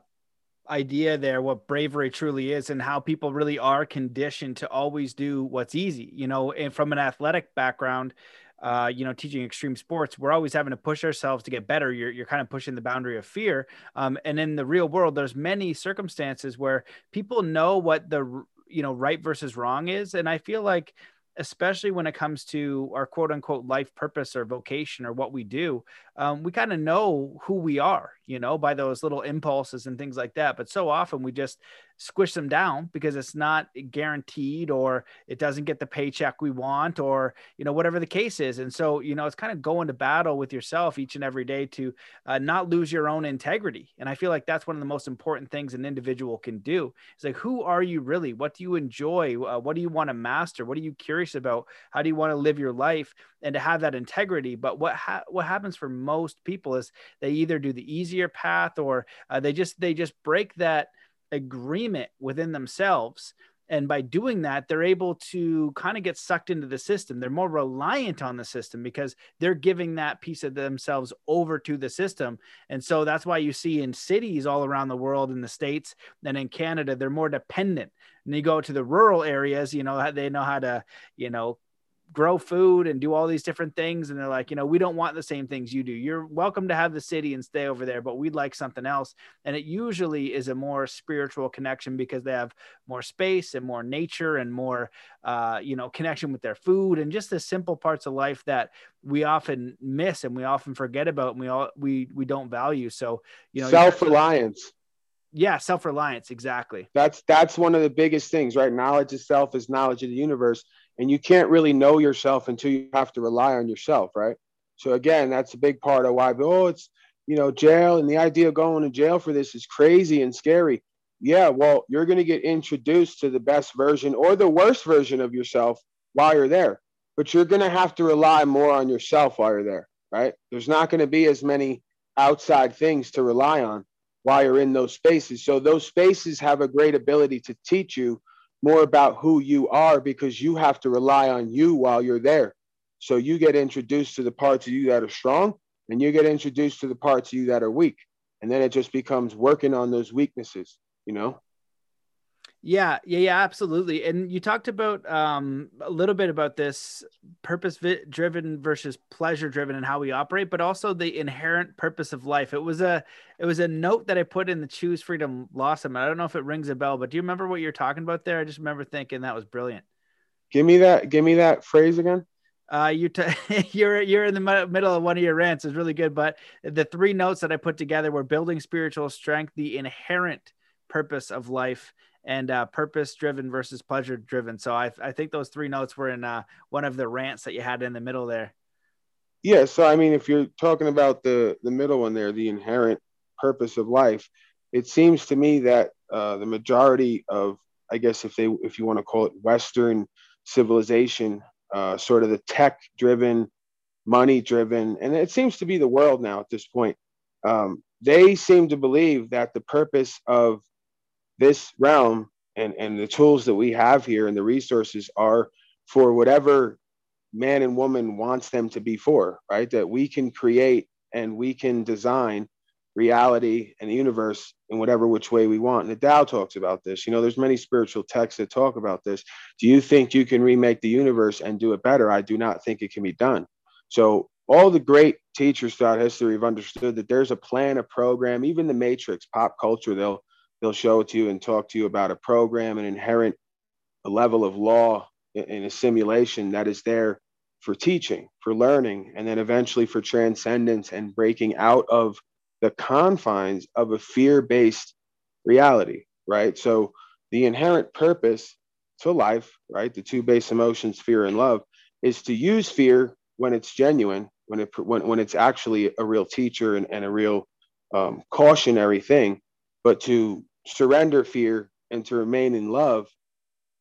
idea there. What bravery truly is, and how people really are conditioned to always do what's easy. You know, and from an athletic background, uh, you know, teaching extreme sports, we're always having to push ourselves to get better. You're, you're kind of pushing the boundary of fear. Um, and in the real world, there's many circumstances where people know what the, you know, right versus wrong is. And I feel like especially when it comes to our quote unquote life purpose or vocation or what we do, um, we kind of know who we are, you know, by those little impulses and things like that. But so often we just squish them down because it's not guaranteed or it doesn't get the paycheck we want or you know whatever the case is. And so you know it's kind of going to battle with yourself each and every day to uh, not lose your own integrity. And i feel like that's one of the most important things an individual can do. It's like who are you really? What do you enjoy? Uh, what do you want to master? What are you curious about? How do you want to live your life and to have that integrity? But what ha- what happens for most people is they either do the easier path or uh, they just they just break that agreement within themselves. And by doing that they're able to kind of get sucked into the system. They're more reliant on the system because they're giving that piece of themselves over to the system. And so that's why you see in cities all around the world in the states and in canada they're more dependent. And you go to the rural areas you know they know how to you know grow food and do all these different things and they're like you know we don't want the same things you do. You're welcome to have the city and stay over there but we'd like something else. And it usually is a more spiritual connection because they have more space and more nature and more uh, you know connection with their food and just the simple parts of life that we often miss and we often forget about and we all we we don't value. So you know self-reliance. Yeah self-reliance exactly. That's that's one of the biggest things right? Knowledge of self is knowledge of the universe and you can't really know yourself until you have to rely on yourself right? So again that's a big part of why oh it's you know jail and the idea of going to jail for this is crazy and scary. Yeah well you're going to get introduced to the best version or the worst version of yourself while you're there. But you're going to have to rely more on yourself while you're there right? There's not going to be as many outside things to rely on while you're in those spaces. So those spaces have a great ability to teach you more about who you are because you have to rely on you while you're there. So you get introduced to the parts of you that are strong and you get introduced to the parts of you that are weak. And then it just becomes working on those weaknesses, you know? Yeah, yeah, yeah, absolutely. And you talked about um, a little bit about this purpose driven versus pleasure driven and how we operate, but also the inherent purpose of life. It was a it was a note that I put in the Choose Freedom Law Summit. I don't know if it rings a bell, but do you remember what you're talking about there? I just remember thinking that was brilliant. Give me that. Give me that phrase again. Uh, you t- you're you're in the middle of one of your rants. It's really good, but the three notes that I put together were building spiritual strength, the inherent purpose of life and uh, purpose driven versus pleasure driven. So I, I think those three notes were in uh, one of the rants that you had in the middle there. Yeah. So, I mean, if you're talking about the, the middle one there, the inherent purpose of life, it seems to me that uh, the majority of, I guess, if they, if you want to call it Western civilization, uh, sort of the tech driven, money driven, and it seems to be the world now at this point. Um, they seem to believe that the purpose of this realm and and the tools that we have here and the resources are for whatever man and woman wants them to be for right? That we can create and we can design reality and the universe in whatever which way we want. And the Tao talks about this. You know there's many spiritual texts that talk about this. Do you think you can remake the universe and do it better? I do not think it can be done. So all the great teachers throughout history have understood that there's a plan a program even the matrix pop culture they'll they'll show it to you and talk to you about a program, an inherent level of law in a simulation that is there for teaching, for learning, and then eventually for transcendence and breaking out of the confines of a fear based reality, right? So, the inherent purpose to life, right? The two base emotions, fear and love, is to use fear when it's genuine, when, it, when, when it's actually a real teacher and, and a real um, cautionary thing, but to surrender fear and to remain in love,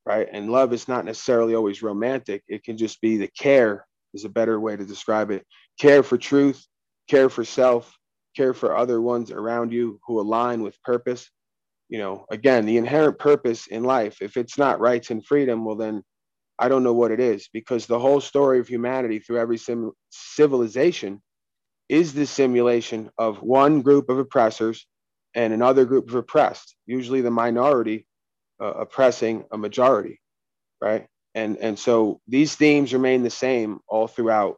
right? And love is not necessarily always romantic. It can just be the care is a better way to describe it. Care for truth, care for self, care for other ones around you who align with purpose. You know, again, the inherent purpose in life, if it's not rights and freedom, well, then I don't know what it is because the whole story of humanity through every sim- civilization is the simulation of one group of oppressors and another group of oppressed, usually the minority uh, oppressing a majority, right? And and so these themes remain the same all throughout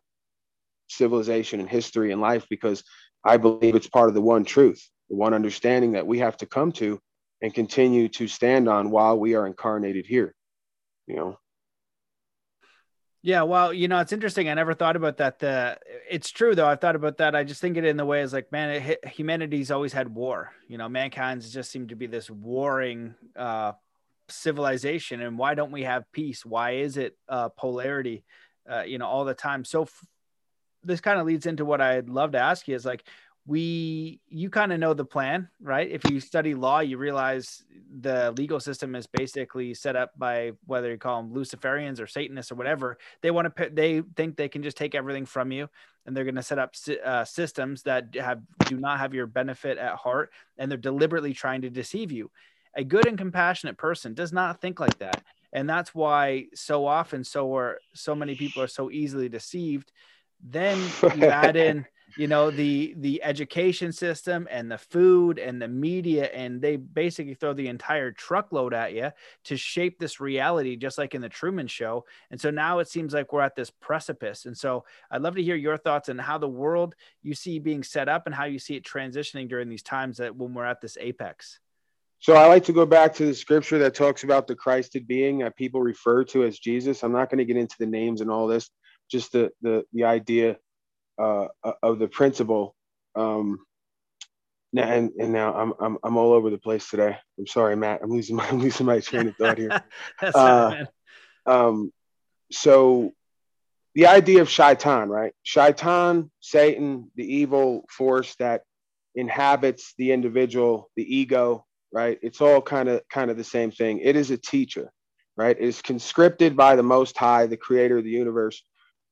civilization and history and life because I believe it's part of the one truth, the one understanding that we have to come to and continue to stand on while we are incarnated here. You know. Yeah, well, you know, it's interesting. I never thought about that. The it's true though. I've thought about that. I just think it in the way as like, man, it, humanity's always had war. You know, mankind's just seemed to be this warring uh, civilization, and why don't we have peace? Why is it uh, polarity? Uh, you know, all the time. So f- this kind of leads into what I'd love to ask you is like, we you kind of know the plan right? If you study law you realize the legal system is basically set up by whether you call them luciferians or satanists or whatever. They want to they think they can just take everything from you and they're going to set up uh, systems that have do not have your benefit at heart and they're deliberately trying to deceive you. A good and compassionate person does not think like that and that's why so often so are so many people are so easily deceived. Then you add in you know the the education system and the food and the media and they basically throw the entire truckload at you to shape this reality just like in the truman show. And so now it seems like we're at this precipice. And so i'd love to hear your thoughts on how the world you see being set up and how you see it transitioning during these times that when we're at this apex. So I like to go back to the scripture that talks about the Christed being that people refer to as Jesus. I'm not going to get into the names and all this, just the the the idea uh, of the principle. Um, and, and now I'm, I'm I'm all over the place today. I'm sorry, Matt. I'm losing my I'm losing my train of thought here. uh, um, so the idea of shaitan, right? Shaitan, Satan, the evil force that inhabits the individual, the ego, right? It's all kind of kind of the same thing. It is a teacher, right? It is conscripted by the Most High, the Creator of the universe,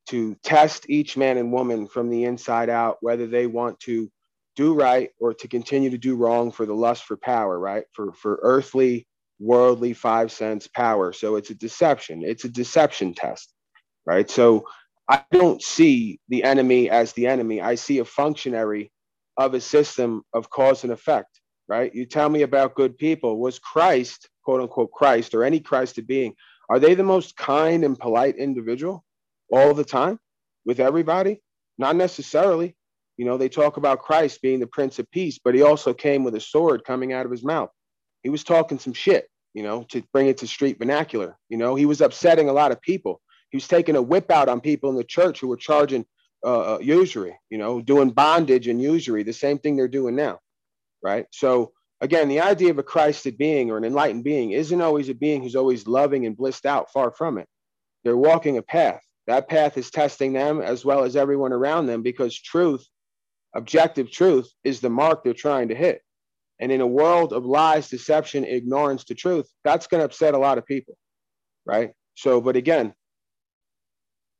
to test each man and woman from the inside out whether they want to do right or to continue to do wrong for the lust for power right? For for earthly worldly five sense power. So it's a deception. It's a deception test right? So i don't see the enemy as the enemy. I see a functionary of a system of cause and effect right? You tell me about good people. Was christ quote unquote christ or any christed being are they the most kind and polite individual all the time with everybody? Not necessarily. You know, they talk about Christ being the Prince of Peace, but he also came with a sword coming out of his mouth. He was talking some shit, you know, to bring it to street vernacular. You know, he was upsetting a lot of people. He was taking a whip out on people in the church who were charging uh, uh usury, you know, doing bondage and usury, the same thing they're doing now, right? So, again, the idea of a Christed being or an enlightened being isn't always a being who's always loving and blissed out, far from it. They're walking a path that path is testing them as well as everyone around them because truth, objective truth, is the mark they're trying to hit. And in a world of lies, deception, ignorance to truth, that's going to upset a lot of people, right? So, but again,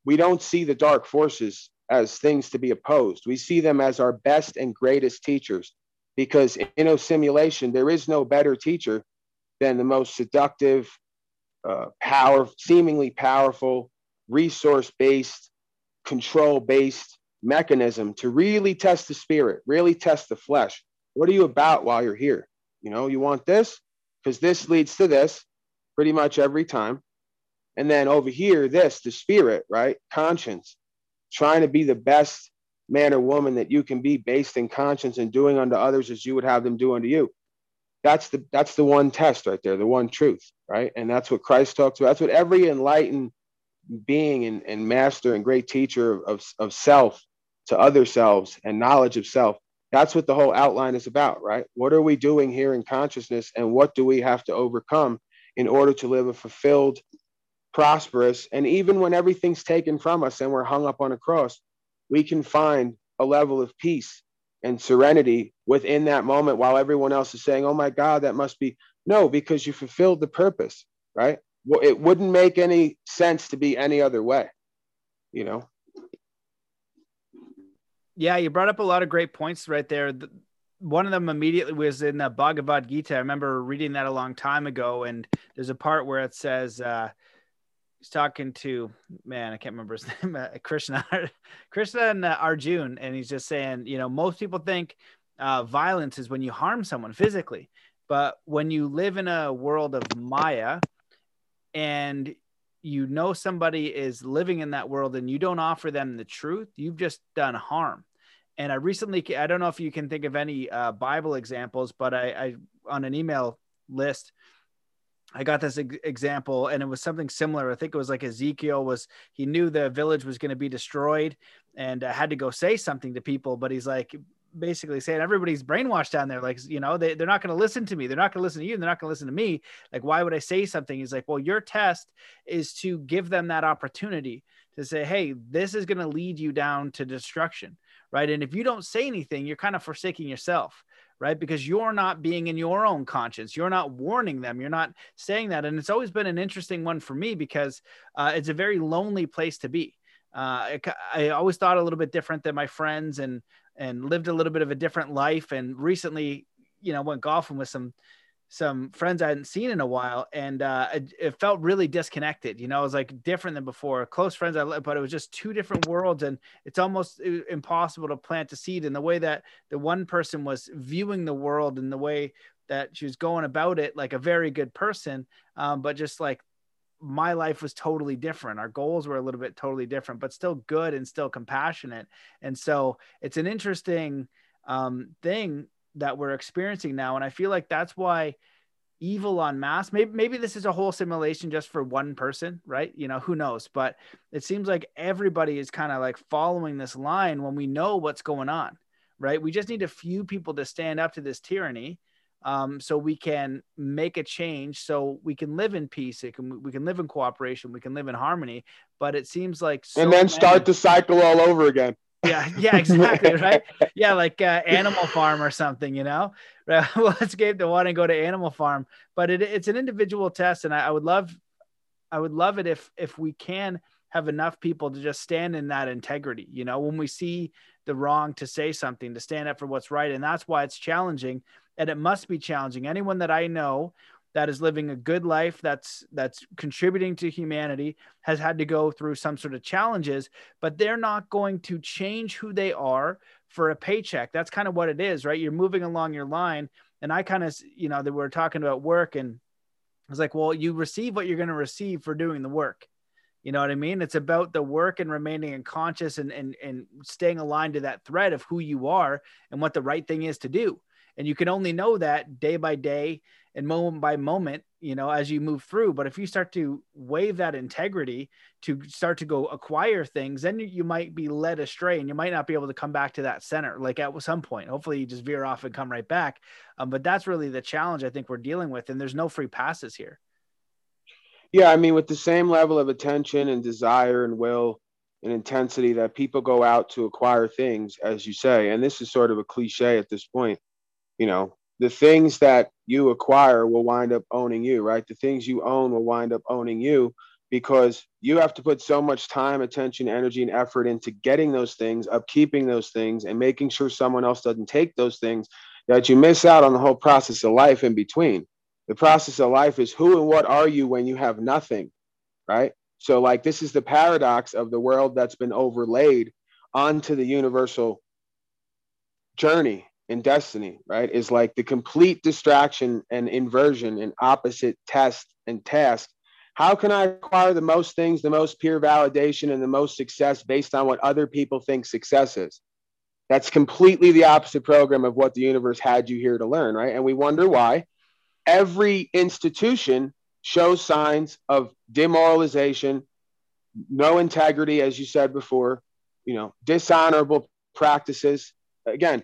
we don't see the dark forces as things to be opposed. We see them as our best and greatest teachers because in a simulation, there is no better teacher than the most seductive, uh, power, seemingly powerful, resource based, control based mechanism to really test the spirit, really test the flesh. What are you about while you're here? You know, you want this because this leads to this pretty much every time. And then over here, this, the spirit, right? Conscience, trying to be the best man or woman that you can be based in conscience and doing unto others as you would have them do unto you. That's the that's the one test right there, the one truth, right? And that's what Christ talks about. That's what every enlightened being and, and master and great teacher of, of self to other selves and knowledge of self. That's what the whole outline is about, right? What are we doing here in consciousness and what do we have to overcome in order to live a fulfilled, prosperous, and even when everything's taken from us and we're hung up on a cross, we can find a level of peace and serenity within that moment while everyone else is saying, oh my God, that must be. No, because you fulfilled the purpose, right? It wouldn't make any sense to be any other way, you know? Yeah, you brought up a lot of great points right there. One of them immediately was in the Bhagavad Gita. I remember reading that a long time ago, and there's a part where it says, uh, he's talking to man, I can't remember his name, uh, Krishna, Krishna and uh, Arjun, and he's just saying, you know, most people think uh, violence is when you harm someone physically, but when you live in a world of Maya, and you know somebody is living in that world and you don't offer them the truth, you've just done harm. And I recently, I don't know if you can think of any uh, Bible examples, but I, I, on an email list, I got this example and it was something similar. I think it was like Ezekiel was, he knew the village was going to be destroyed and uh, had to go say something to people, but he's like, basically saying everybody's brainwashed down there. Like, you know, they, they're not going to listen to me. They're not going to listen to you. They're not going to listen to me. Like, why would I say something? He's like, well, your test is to give them that opportunity to say, hey, this is going to lead you down to destruction. Right. And if you don't say anything, you're kind of forsaking yourself. Right. Because you're not being in your own conscience. You're not warning them. You're not saying that. And it's always been an interesting one for me because uh, it's a very lonely place to be. Uh, I, I always thought a little bit different than my friends and and lived a little bit of a different life and recently you know went golfing with some some friends I hadn't seen in a while, and uh, it, it, felt really disconnected. You know, it was like different than before. Close friends I but it was just two different worlds, and it's almost impossible to plant a seed in the way that the one person was viewing the world and the way that she was going about it, like a very good person, um, but just like my life was totally different. Our goals were a little bit totally different, but still good and still compassionate. And so it's an interesting um, thing that we're experiencing now. And I feel like that's why evil on mass, maybe, maybe this is a whole simulation just for one person, right? You know, who knows? But it seems like everybody is kind of like following this line when we know what's going on, right? We just need a few people to stand up to this tyranny. Um, so we can make a change so we can live in peace it can, we can live in cooperation we can live in harmony but it seems like so and then many- start the cycle all over again. Yeah yeah exactly right? Yeah like uh, animal farm or something you know? Right? well let's get the one and go to animal farm. But it, it's an individual test and I, I would love i would love it if if we can have enough people to just stand in that integrity you know? When we see the wrong to say something to stand up for what's right and that's why it's challenging and it must be challenging. Anyone that i know that is living a good life that's that's contributing to humanity has had to go through some sort of challenges but they're not going to change who they are for a paycheck. That's kind of what it is right? You're moving along your line. And i kind of you know that we are talking about work and I was like well you receive what you're going to receive for doing the work. You know what I mean? It's about the work and remaining unconscious and, and, and staying aligned to that thread of who you are and what the right thing is to do. And you can only know that day by day and moment by moment, you know, as you move through. But if you start to waive that integrity to start to go acquire things, then you might be led astray and you might not be able to come back to that center like at some point. Hopefully, you just veer off and come right back. Um, but that's really the challenge I think we're dealing with. And there's no free passes here. Yeah. I mean, with the same level of attention and desire and will and intensity that people go out to acquire things, as you say, and this is sort of a cliche at this point, you know, the things that you acquire will wind up owning you, right? The things you own will wind up owning you because you have to put so much time, attention, energy, and effort into getting those things, upkeeping those things, and making sure someone else doesn't take those things that you miss out on the whole process of life in between. The process of life is who and what are you when you have nothing, right? So, like, this is the paradox of the world that's been overlaid onto the universal journey in destiny, right, is like the complete distraction and inversion and opposite test and task. How can I acquire the most things, the most peer validation, and the most success based on what other people think success is? That's completely the opposite program of what the universe had you here to learn, right? And we wonder why every institution shows signs of demoralization, no integrity, as you said before, you know, dishonorable practices. Again,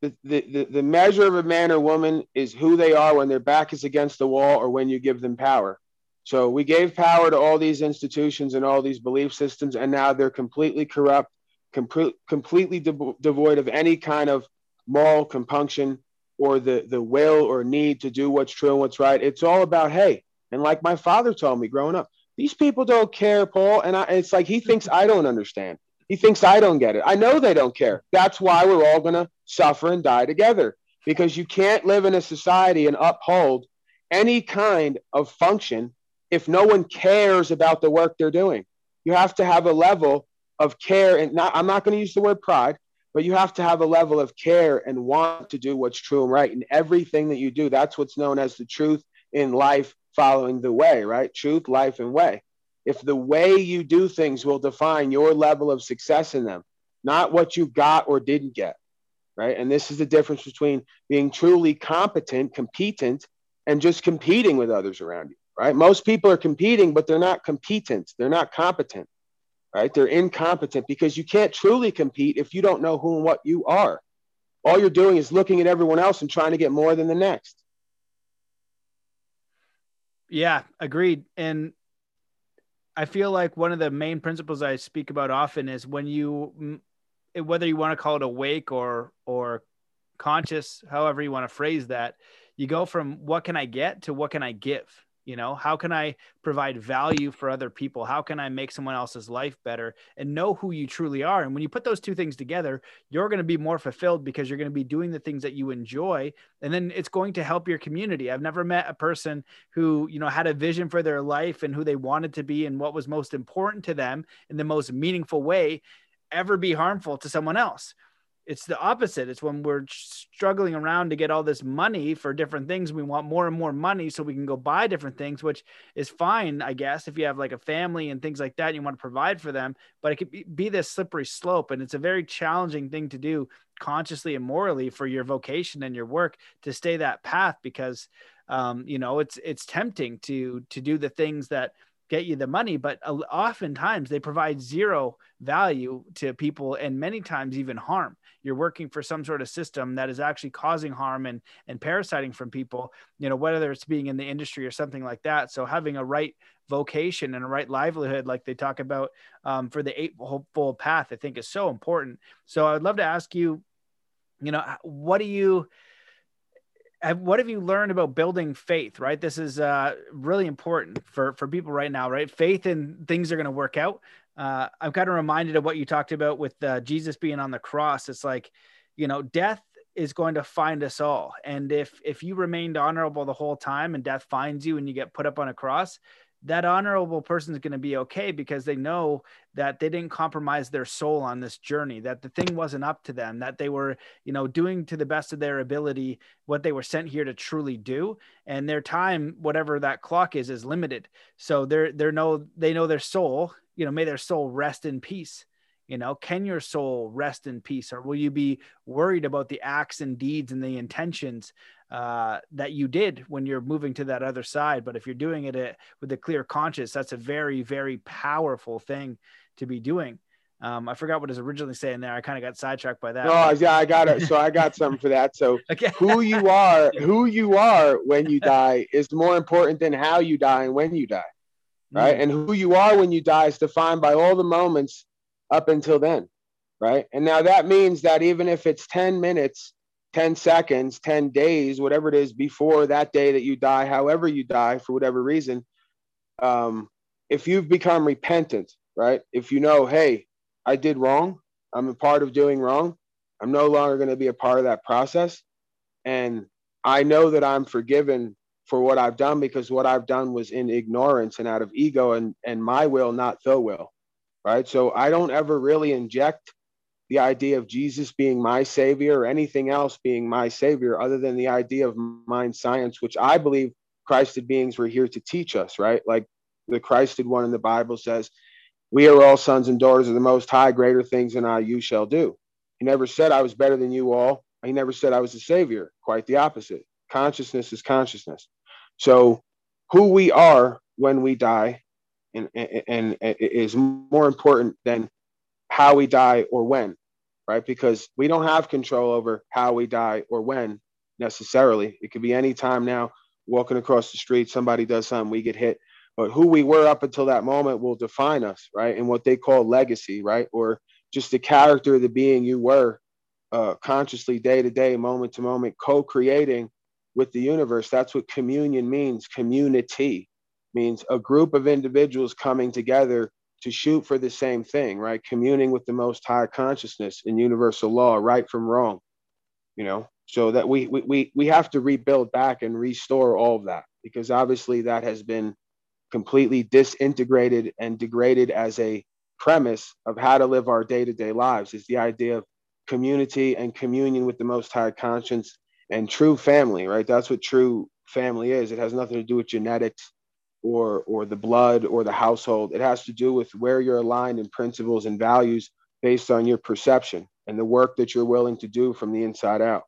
the, the, the measure of a man or woman is who they are when their back is against the wall or when you give them power. So we gave power to all these institutions and all these belief systems, and now they're completely corrupt, com- completely de- devoid of any kind of moral compunction or the, the will or need to do what's true and what's right. It's all about, hey, and like my father told me growing up, these people don't care, Paul. And I, it's like he thinks I don't understand. He thinks I don't get it. I know they don't care. That's why we're all going to suffer and die together because you can't live in a society and uphold any kind of function if no one cares about the work they're doing. You have to have a level of care and not I'm not going to use the word pride, but you have to have a level of care and want to do what's true and right in everything that you do. That's what's known as the truth in life following the way, right? Truth, life, and way if the way you do things will define your level of success in them, not what you got or didn't get, right? And this is the difference between being truly competent, competent, and just competing with others around you, right? Most people are competing, but they're not competent, they're not competent, right? They're incompetent because you can't truly compete if you don't know who and what you are. All you're doing is looking at everyone else and trying to get more than the next. Yeah, agreed. And I feel like one of the main principles I speak about often is when you, whether you want to call it awake or or conscious, however you want to phrase that, you go from what can I get to what can I give, you know? How can i provide value for other people? How can i make someone else's life better and know who you truly are? And when you put those two things together you're going to be more fulfilled because you're going to be doing the things that you enjoy. And then it's going to help your community. I've never met a person who you know had a vision for their life and who they wanted to be and what was most important to them in the most meaningful way ever be harmful to someone else it's the opposite. It's when we're struggling around to get all this money for different things. We want more and more money so we can go buy different things, which is fine, I guess, if you have like a family and things like that, and you want to provide for them. But it could be, this slippery slope, and it's a very challenging thing to do consciously and morally for your vocation and your work to stay that path because, um, you know, it's it's tempting to to do the things that get you the money, but oftentimes they provide zero value to people and many times even harm. You're working for some sort of system that is actually causing harm and, and parasiting from people, you know, whether it's being in the industry or something like that. So having a right vocation and a right livelihood, like they talk about um, for the eightfold path, I think is so important. So I'd love to ask you, you know, what do you, what have you learned about building faith right? This is uh, really important for for people right now right? Faith in things are going to work out. Uh, i'm kind of reminded of what you talked about with uh, jesus being on the cross. It's like you know death is going to find us all. And if if you remained honorable the whole time and death finds you and you get put up on a cross that honorable person is going to be okay because they know that they didn't compromise their soul on this journey that the thing wasn't up to them that they were you know doing to the best of their ability what they were sent here to truly do. And their time whatever that clock is is limited. So they're they're no they know their soul you know may their soul rest in peace. You know can your soul rest in peace? Or will you be worried about the acts and deeds and the intentions uh, that you did when you're moving to that other side. But if you're doing it uh, with a clear conscience, that's a very, very powerful thing to be doing. Um, I forgot what I was originally saying there. I kind of got sidetracked by that. Oh yeah, I got it. So I got something for that. So okay. who you are, who you are when you die is more important than how you die and when you die, right? Mm. And who you are when you die is defined by all the moments up until then, right? And now that means that even if it's ten minutes 10 seconds, 10 days, whatever it is before that day that you die, however you die for whatever reason, um, if you've become repentant, right? If you know, hey, I did wrong, I'm a part of doing wrong, I'm no longer going to be a part of that process. And I know that I'm forgiven for what I've done because what I've done was in ignorance and out of ego and, and my will, not the will, right? So I don't ever really inject the idea of Jesus being my savior or anything else being my savior other than the idea of mind science, which I believe Christed beings were here to teach us, right? Like the Christed one in the Bible says, We are all sons and daughters of the Most High, greater things than I, you shall do. He never said I was better than you all. He never said I was a savior. Quite the opposite. Consciousness is consciousness. So, who we are when we die and, and, and is more important than how we die or when right? Because we don't have control over how we die or when necessarily. It could be any time now, walking across the street, somebody does something, we get hit. But who we were up until that moment will define us, right? And what they call legacy, right? Or just the character of the being you were uh, consciously, day to day, moment to moment, co creating with the universe. That's what communion means. Community means a group of individuals coming together to shoot for the same thing, right? Communing with the most high consciousness in universal law, right from wrong, you know, so that we, we, we have to rebuild back and restore all of that because obviously that has been completely disintegrated and degraded as a premise of how to live our day-to-day lives is the idea of community and communion with the most high conscience and true family right? That's what true family is. It has nothing to do with genetics or or the blood or the household. It has to do with where you're aligned in principles and values based on your perception and the work that you're willing to do from the inside out.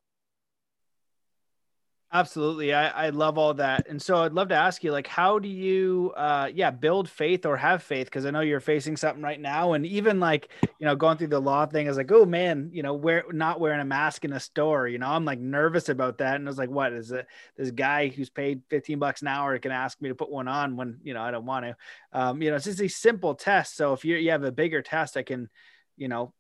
Absolutely. I, I love all that. And so I'd love to ask you, like, how do you, uh, yeah, build faith or have faith? Cause I know you're facing something right now. And even like, you know, going through the law thing is like, oh man, you know, we're not wearing a mask in a store, you know, I'm like nervous about that. And I was like, what is it? This guy who's paid 15 bucks an hour can ask me to put one on when, you know, I don't want to, um, you know, it's just a simple test. So if you you have a bigger test, I can, you know,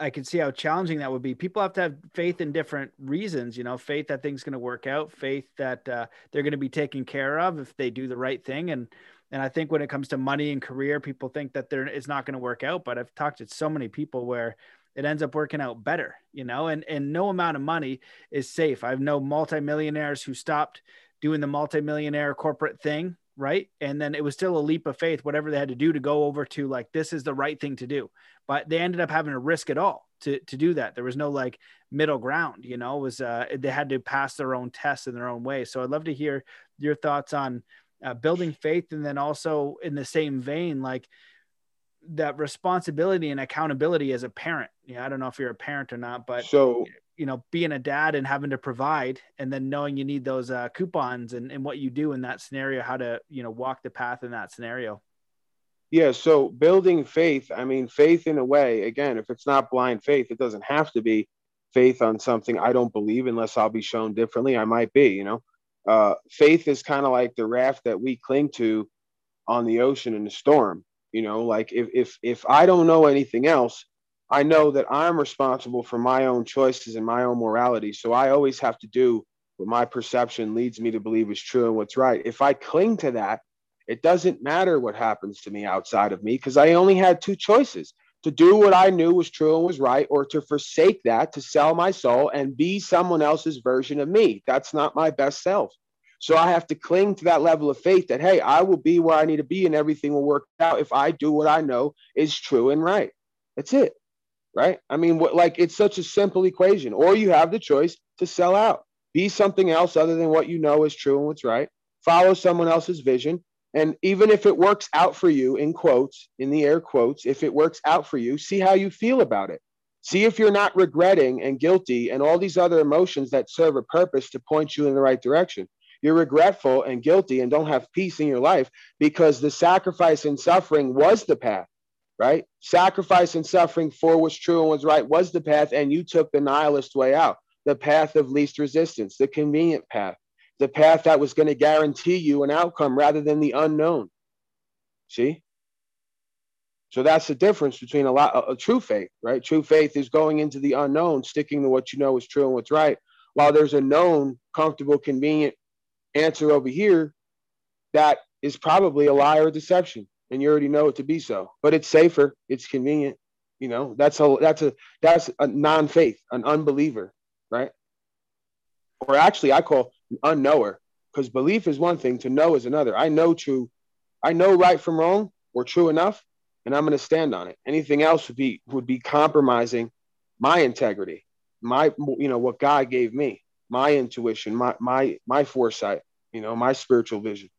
I can see how challenging that would be. People have to have faith in different reasons, you know, faith that things going to work out, faith that uh, they're going to be taken care of if they do the right thing. And, and I think when it comes to money and career, people think that there it's not going to work out. But I've talked to so many people where it ends up working out better, you know, and, and no amount of money is safe. I've known multimillionaires who stopped doing the multimillionaire corporate thing right? And then it was still a leap of faith whatever they had to do to go over to like this is the right thing to do. But they ended up having to risk it all to to do that. There was no like middle ground you know? It was uh they had to pass their own tests in their own way. So i'd love to hear your thoughts on uh, building faith and then also in the same vein like that responsibility and accountability as a parent. Yeah i don't know if you're a parent or not but so you know being a dad and having to provide and then knowing you need those uh, coupons and, and what you do in that scenario how to you know walk the path in that scenario. Yeah so building faith i mean faith in a way again if it's not blind faith it doesn't have to be faith on something i don't believe unless i'll be shown differently i might be you know? Uh, faith is kind of like the raft that we cling to on the ocean in a storm you know? Like if if if i don't know anything else I know that I'm responsible for my own choices and my own morality. So I always have to do what my perception leads me to believe is true and what's right. If I cling to that, it doesn't matter what happens to me outside of me because I only had two choices to do what I knew was true and was right, or to forsake that, to sell my soul and be someone else's version of me. That's not my best self. So I have to cling to that level of faith that, hey, I will be where I need to be and everything will work out if I do what I know is true and right. That's it right? I mean, what, like it's such a simple equation. Or you have the choice to sell out, be something else other than what you know is true and what's right, follow someone else's vision. And even if it works out for you, in quotes, in the air quotes, if it works out for you, see how you feel about it. See if you're not regretting and guilty and all these other emotions that serve a purpose to point you in the right direction. You're regretful and guilty and don't have peace in your life because the sacrifice and suffering was the path right? Sacrifice and suffering for what's true and what's right was the path, and you took the nihilist way out, the path of least resistance, the convenient path, the path that was going to guarantee you an outcome rather than the unknown. See? So that's the difference between a lot a, a true faith, right? True faith is going into the unknown, sticking to what you know is true and what's right, while there's a known, comfortable, convenient answer over here that is probably a lie or deception and you already know it to be so. But it's safer, it's convenient. You know, that's a that's a that's a non-faith, an unbeliever, right? Or actually, I call an unknower because belief is one thing, to know is another. I know true, I know right from wrong or true enough, and I'm going to stand on it. Anything else would be would be compromising my integrity, my you know what God gave me, my intuition, my my my foresight, you know, my spiritual vision.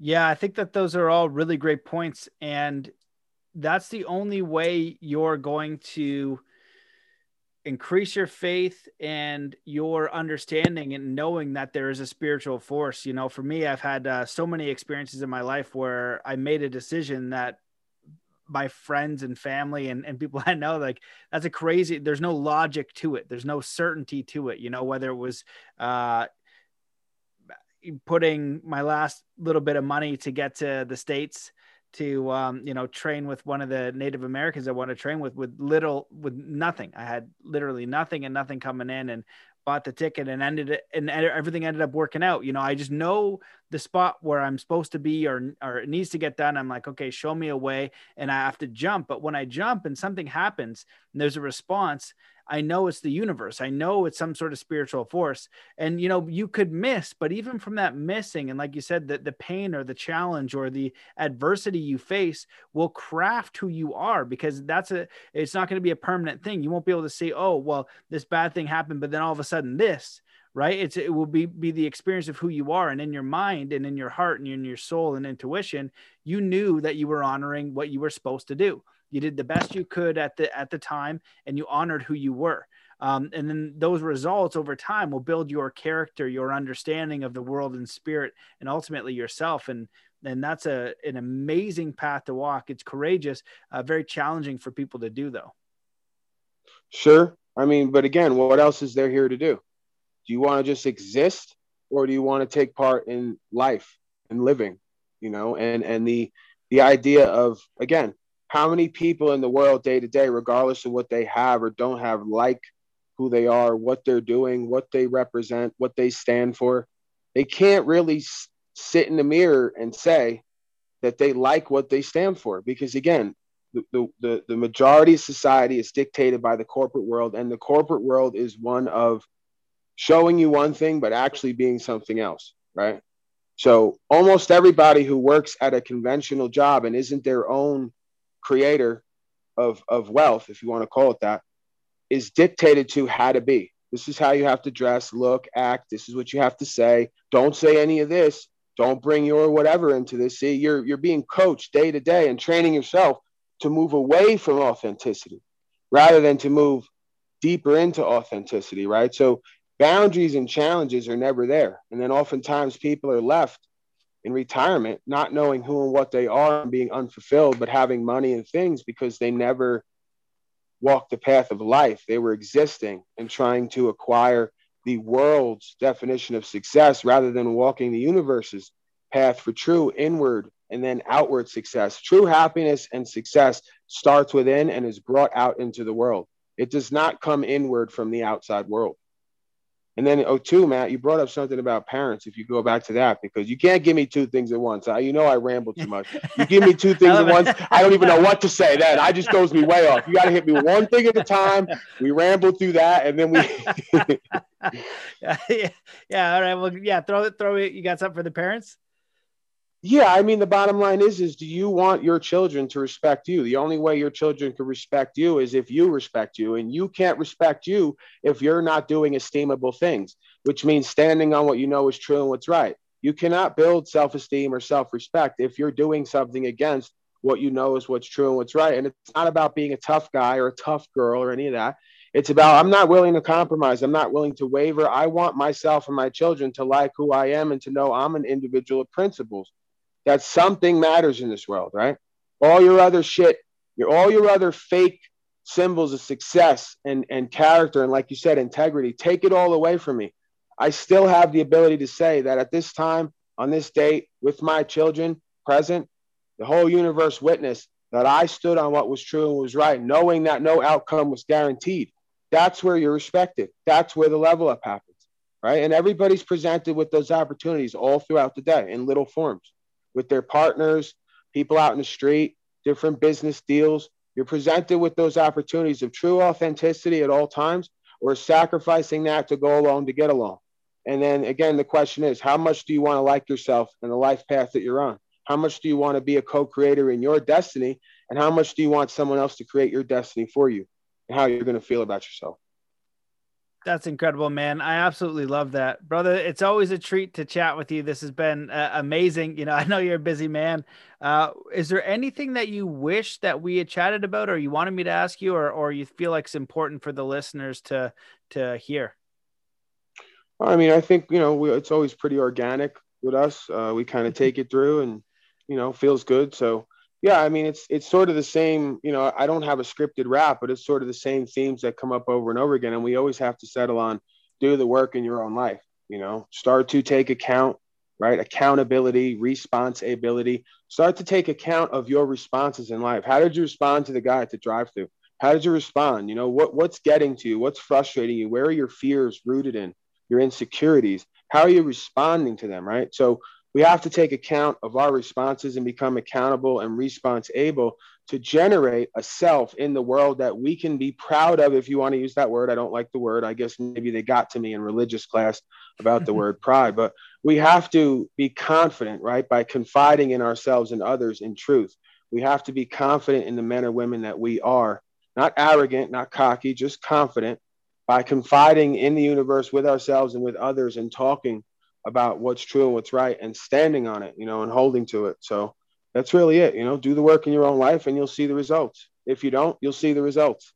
Yeah, I think that those are all really great points. And that's the only way you're going to increase your faith and your understanding and knowing that there is a spiritual force. You know, for me, I've had uh, so many experiences in my life where I made a decision that my friends and family and, and people I know, like that's a crazy, there's no logic to it. There's no certainty to it, you know, whether it was, uh, putting my last little bit of money to get to the states to um, you know train with one of the Native Americans I want to train with with little with nothing. I had literally nothing and nothing coming in, and bought the ticket and ended it and everything ended up working out. You know, I just know the spot where I'm supposed to be or or it needs to get done. I'm like, okay, show me a way, and I have to jump. But when I jump and something happens and there's a response, I know it's the universe. I know it's some sort of spiritual force. And you know, you could miss, but even from that missing, and like you said, that the pain or the challenge or the adversity you face will craft who you are because that's a it's not going to be a permanent thing. You won't be able to say, oh, well, this bad thing happened, but then all of a sudden this right it's it will be be the experience of who you are and in your mind and in your heart and in your soul and intuition you knew that you were honoring what you were supposed to do you did the best you could at the at the time and you honored who you were. Um, and then those results over time will build your character your understanding of the world and spirit and ultimately yourself. And and that's a an amazing path to walk. It's courageous uh, very challenging for people to do though. Sure. I mean but again what else is there here to do? Do you want to just exist or do you want to take part in life and living you know? And and the the idea of again how many people in the world day to day, regardless of what they have or don't have, like who they are, what they're doing, what they represent, what they stand for? They can't really sit in the mirror and say that they like what they stand for because, again, the, the, the majority of society is dictated by the corporate world, and the corporate world is one of showing you one thing, but actually being something else, right? So almost everybody who works at a conventional job and isn't their own creator of, of wealth, if you want to call it that, is dictated to how to be. This is how you have to dress, look, act. This is what you have to say. Don't say any of this. Don't bring your whatever into this. See, you're you're being coached day to day and training yourself to move away from authenticity rather than to move deeper into authenticity, right? So boundaries and challenges are never there. And then oftentimes people are left in retirement not knowing who and what they are and being unfulfilled, but having money and things because they never walked the path of life. They were existing and trying to acquire the world's definition of success rather than walking the universe's path for true inward and then outward success. True happiness and success starts within and is brought out into the world. It does not come inward from the outside world. And then, oh, two, Matt, you brought up something about parents. If you go back to that, because you can't give me two things at once. I, you know, I ramble too much. You give me two things at once, I don't even know what to say. Then I just goes me way off. You got to hit me one thing at a time. We ramble through that, and then we. yeah, yeah, All right. Well, yeah. Throw it. Throw it. You got something for the parents? Yeah i mean the bottom line is is do you want your children to respect you? The only way your children can respect you is if you respect you and you can't respect you if you're not doing esteemable things which means standing on what you know is true and what's right. You cannot build self-esteem or self-respect if you're doing something against what you know is what's true and what's right and it's not about being a tough guy or a tough girl or any of that. It's about i'm not willing to compromise. I'm not willing to waver. I want myself and my children to like who i am and to know i'm an individual of principles that something matters in this world, right? All your other shit, your all your other fake symbols of success and, and character, and like you said, integrity, take it all away from me. I still have the ability to say that at this time, on this date, with my children present, the whole universe witnessed that I stood on what was true and was right, knowing that no outcome was guaranteed. That's where you're respected. That's where the level up happens, right? And everybody's presented with those opportunities all throughout the day in little forms with their partners, people out in the street, different business deals. You're presented with those opportunities of true authenticity at all times or sacrificing that to go along to get along. And then again, the question is how much do you want to like yourself and the life path that you're on? How much do you want to be a co creator in your destiny? And how much do you want someone else to create your destiny for you and how you're going to feel about yourself? That's incredible, man. I absolutely love that, brother. It's always a treat to chat with you. This has been uh, amazing. You know, I know you're a busy man. Uh, is there anything that you wish that we had chatted about, or you wanted me to ask you, or or you feel like it's important for the listeners to to hear? I mean, I think you know we, it's always pretty organic with us. Uh, we kind of take it through, and you know, feels good. So yeah, I mean, it's it's sort of the same. You know, I don't have a scripted rap, but it's sort of the same themes that come up over and over again, and we always have to settle on do the work in your own life. You know, start to take account, right? Accountability, responsibility. Start to take account of your responses in life. How did you respond to the guy at the drive-through? How did you respond? You know, what what's getting to you? What's frustrating you? Where are your fears rooted in? Your insecurities? How are you responding to them? Right. So we have to take account of our responses and become accountable and response able to generate a self in the world that we can be proud of if you want to use that word. I don't like the word. I guess maybe they got to me in religious class about the word pride but we have to be confident right by confiding in ourselves and others in truth. We have to be confident in the men or women that we are. Not arrogant not cocky just confident by confiding in the universe with ourselves and with others and talking about what's true and what's right and standing on it, you know, and holding to it. So that's really it. You know, do the work in your own life and you'll see the results. If you don't, you'll see the results.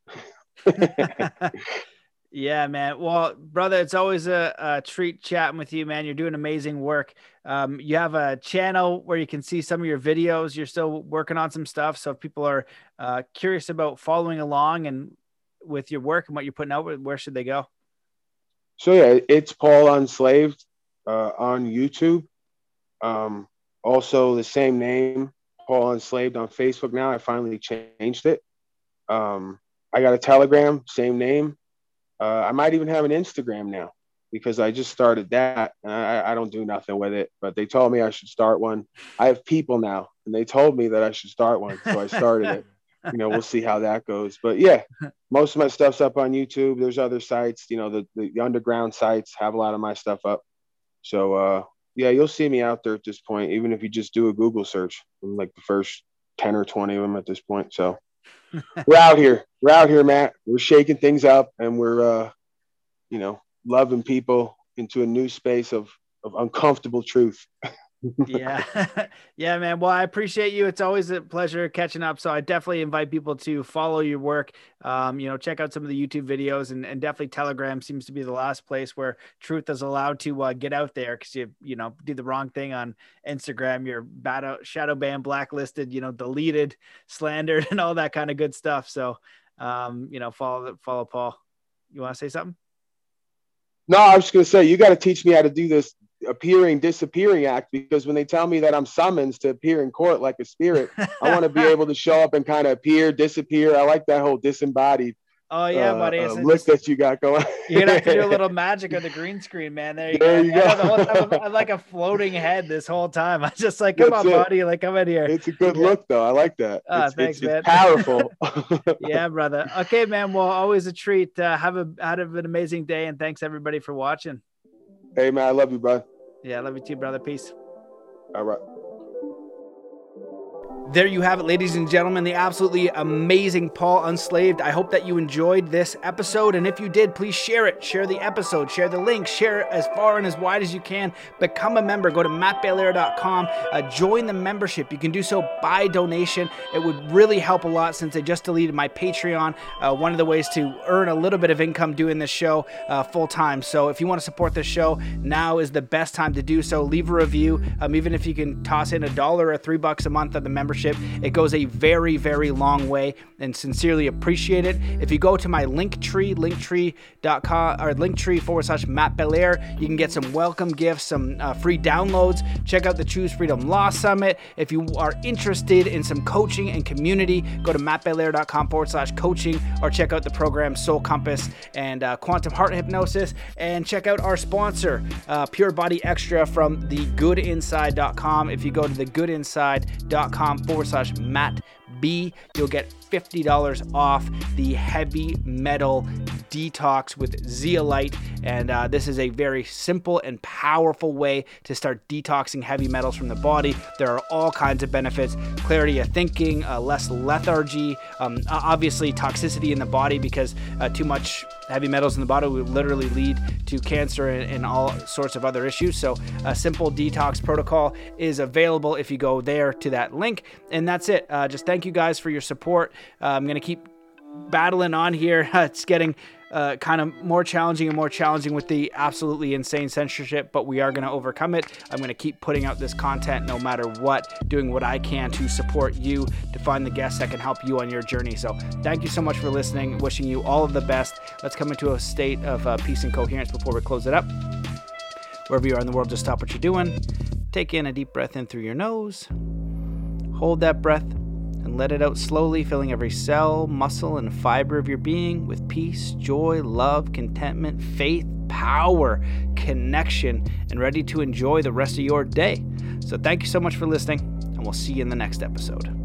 yeah, man. Well, brother, it's always a, a, treat chatting with you, man. You're doing amazing work. Um, you have a channel where you can see some of your videos. You're still working on some stuff. So if people are uh, curious about following along and with your work and what you're putting out, where should they go? So yeah, it's Paul Unslaved uh, on YouTube. Um, also, the same name, Paul Unslaved, on Facebook now. I finally changed it. Um, I got a Telegram, same name. Uh, I might even have an Instagram now because I just started that. I, I don't do nothing with it, but they told me I should start one. I have people now, and they told me that I should start one, so I started it. You know, we'll see how that goes. But yeah, most of my stuff's up on YouTube. There's other sites, you know, the, the, the underground sites have a lot of my stuff up. So uh, yeah, you'll see me out there at this point, even if you just do a Google search. I'm like the first 10 or 20 of them at this point. So we're out here. We're out here, Matt. We're shaking things up and we're, uh, you know, loving people into a new space of, of uncomfortable truth. yeah. yeah, man. Well, I appreciate you. It's always a pleasure catching up. So I definitely invite people to follow your work. Um, you know, check out some of the YouTube videos and, and definitely Telegram seems to be the last place where truth is allowed to uh, get out there because you, you know, do the wrong thing on Instagram, you're shadow banned, blacklisted, you know, deleted, slandered, and all that kind of good stuff. So, um, you know, follow, follow Paul. You want to say something? No, I was just gonna say you got to teach me how to do this appearing disappearing act because when they tell me that I'm summoned to appear in court like a spirit, I want to be able to show up and kind of appear, disappear. I like that whole disembodied. Oh yeah, uh, buddy. Uh, look just, that you got going. you're gonna have to do a little magic on the green screen, man. There you there go. You go. The I'm like a floating head this whole time. I'm just like, come That's on, it. buddy, like come in here. It's a good yeah. look, though. I like that. Oh, it's, thanks, it's, man. It's powerful. yeah, brother. Okay, man. Well, always a treat. Uh, have a have an amazing day, and thanks everybody for watching. Hey, man. I love you, bro. Yeah, love you too, brother. Peace. All right. There you have it, ladies and gentlemen, the absolutely amazing Paul Unslaved. I hope that you enjoyed this episode. And if you did, please share it. Share the episode, share the link, share it as far and as wide as you can. Become a member. Go to mattbelair.com. Uh, join the membership. You can do so by donation. It would really help a lot since I just deleted my Patreon. Uh, one of the ways to earn a little bit of income doing this show uh, full time. So if you want to support this show, now is the best time to do so. Leave a review. Um, even if you can toss in a dollar or three bucks a month of the membership membership. It goes a very, very long way and sincerely appreciate it. If you go to my link tree, linktree.com or linktree forward slash Matt Belair, you can get some welcome gifts, some uh, free downloads. Check out the Choose Freedom Law Summit. If you are interested in some coaching and community, go to mattbelair.com forward slash coaching or check out the program Soul Compass and uh, Quantum Heart Hypnosis. And check out our sponsor, uh, Pure Body Extra from thegoodinside.com. If you go to thegoodinside.com forward slash Matt B, you'll get $50 off the heavy metal detox with zeolite. And uh, this is a very simple and powerful way to start detoxing heavy metals from the body. There are all kinds of benefits clarity of thinking, uh, less lethargy, um, obviously, toxicity in the body because uh, too much heavy metals in the body will literally lead to cancer and, and, all sorts of other issues. So, a simple detox protocol is available if you go there to that link. And that's it. Uh, just thank you guys for your support. Uh, I'm going to keep battling on here. it's getting uh, kind of more challenging and more challenging with the absolutely insane censorship, but we are going to overcome it. I'm going to keep putting out this content no matter what, doing what I can to support you, to find the guests that can help you on your journey. So, thank you so much for listening. Wishing you all of the best. Let's come into a state of uh, peace and coherence before we close it up. Wherever you are in the world, just stop what you're doing. Take in a deep breath in through your nose. Hold that breath and let it out slowly, filling every cell, muscle, and fiber of your being with peace, joy, love, contentment, faith, power, connection, and ready to enjoy the rest of your day. So, thank you so much for listening, and we'll see you in the next episode.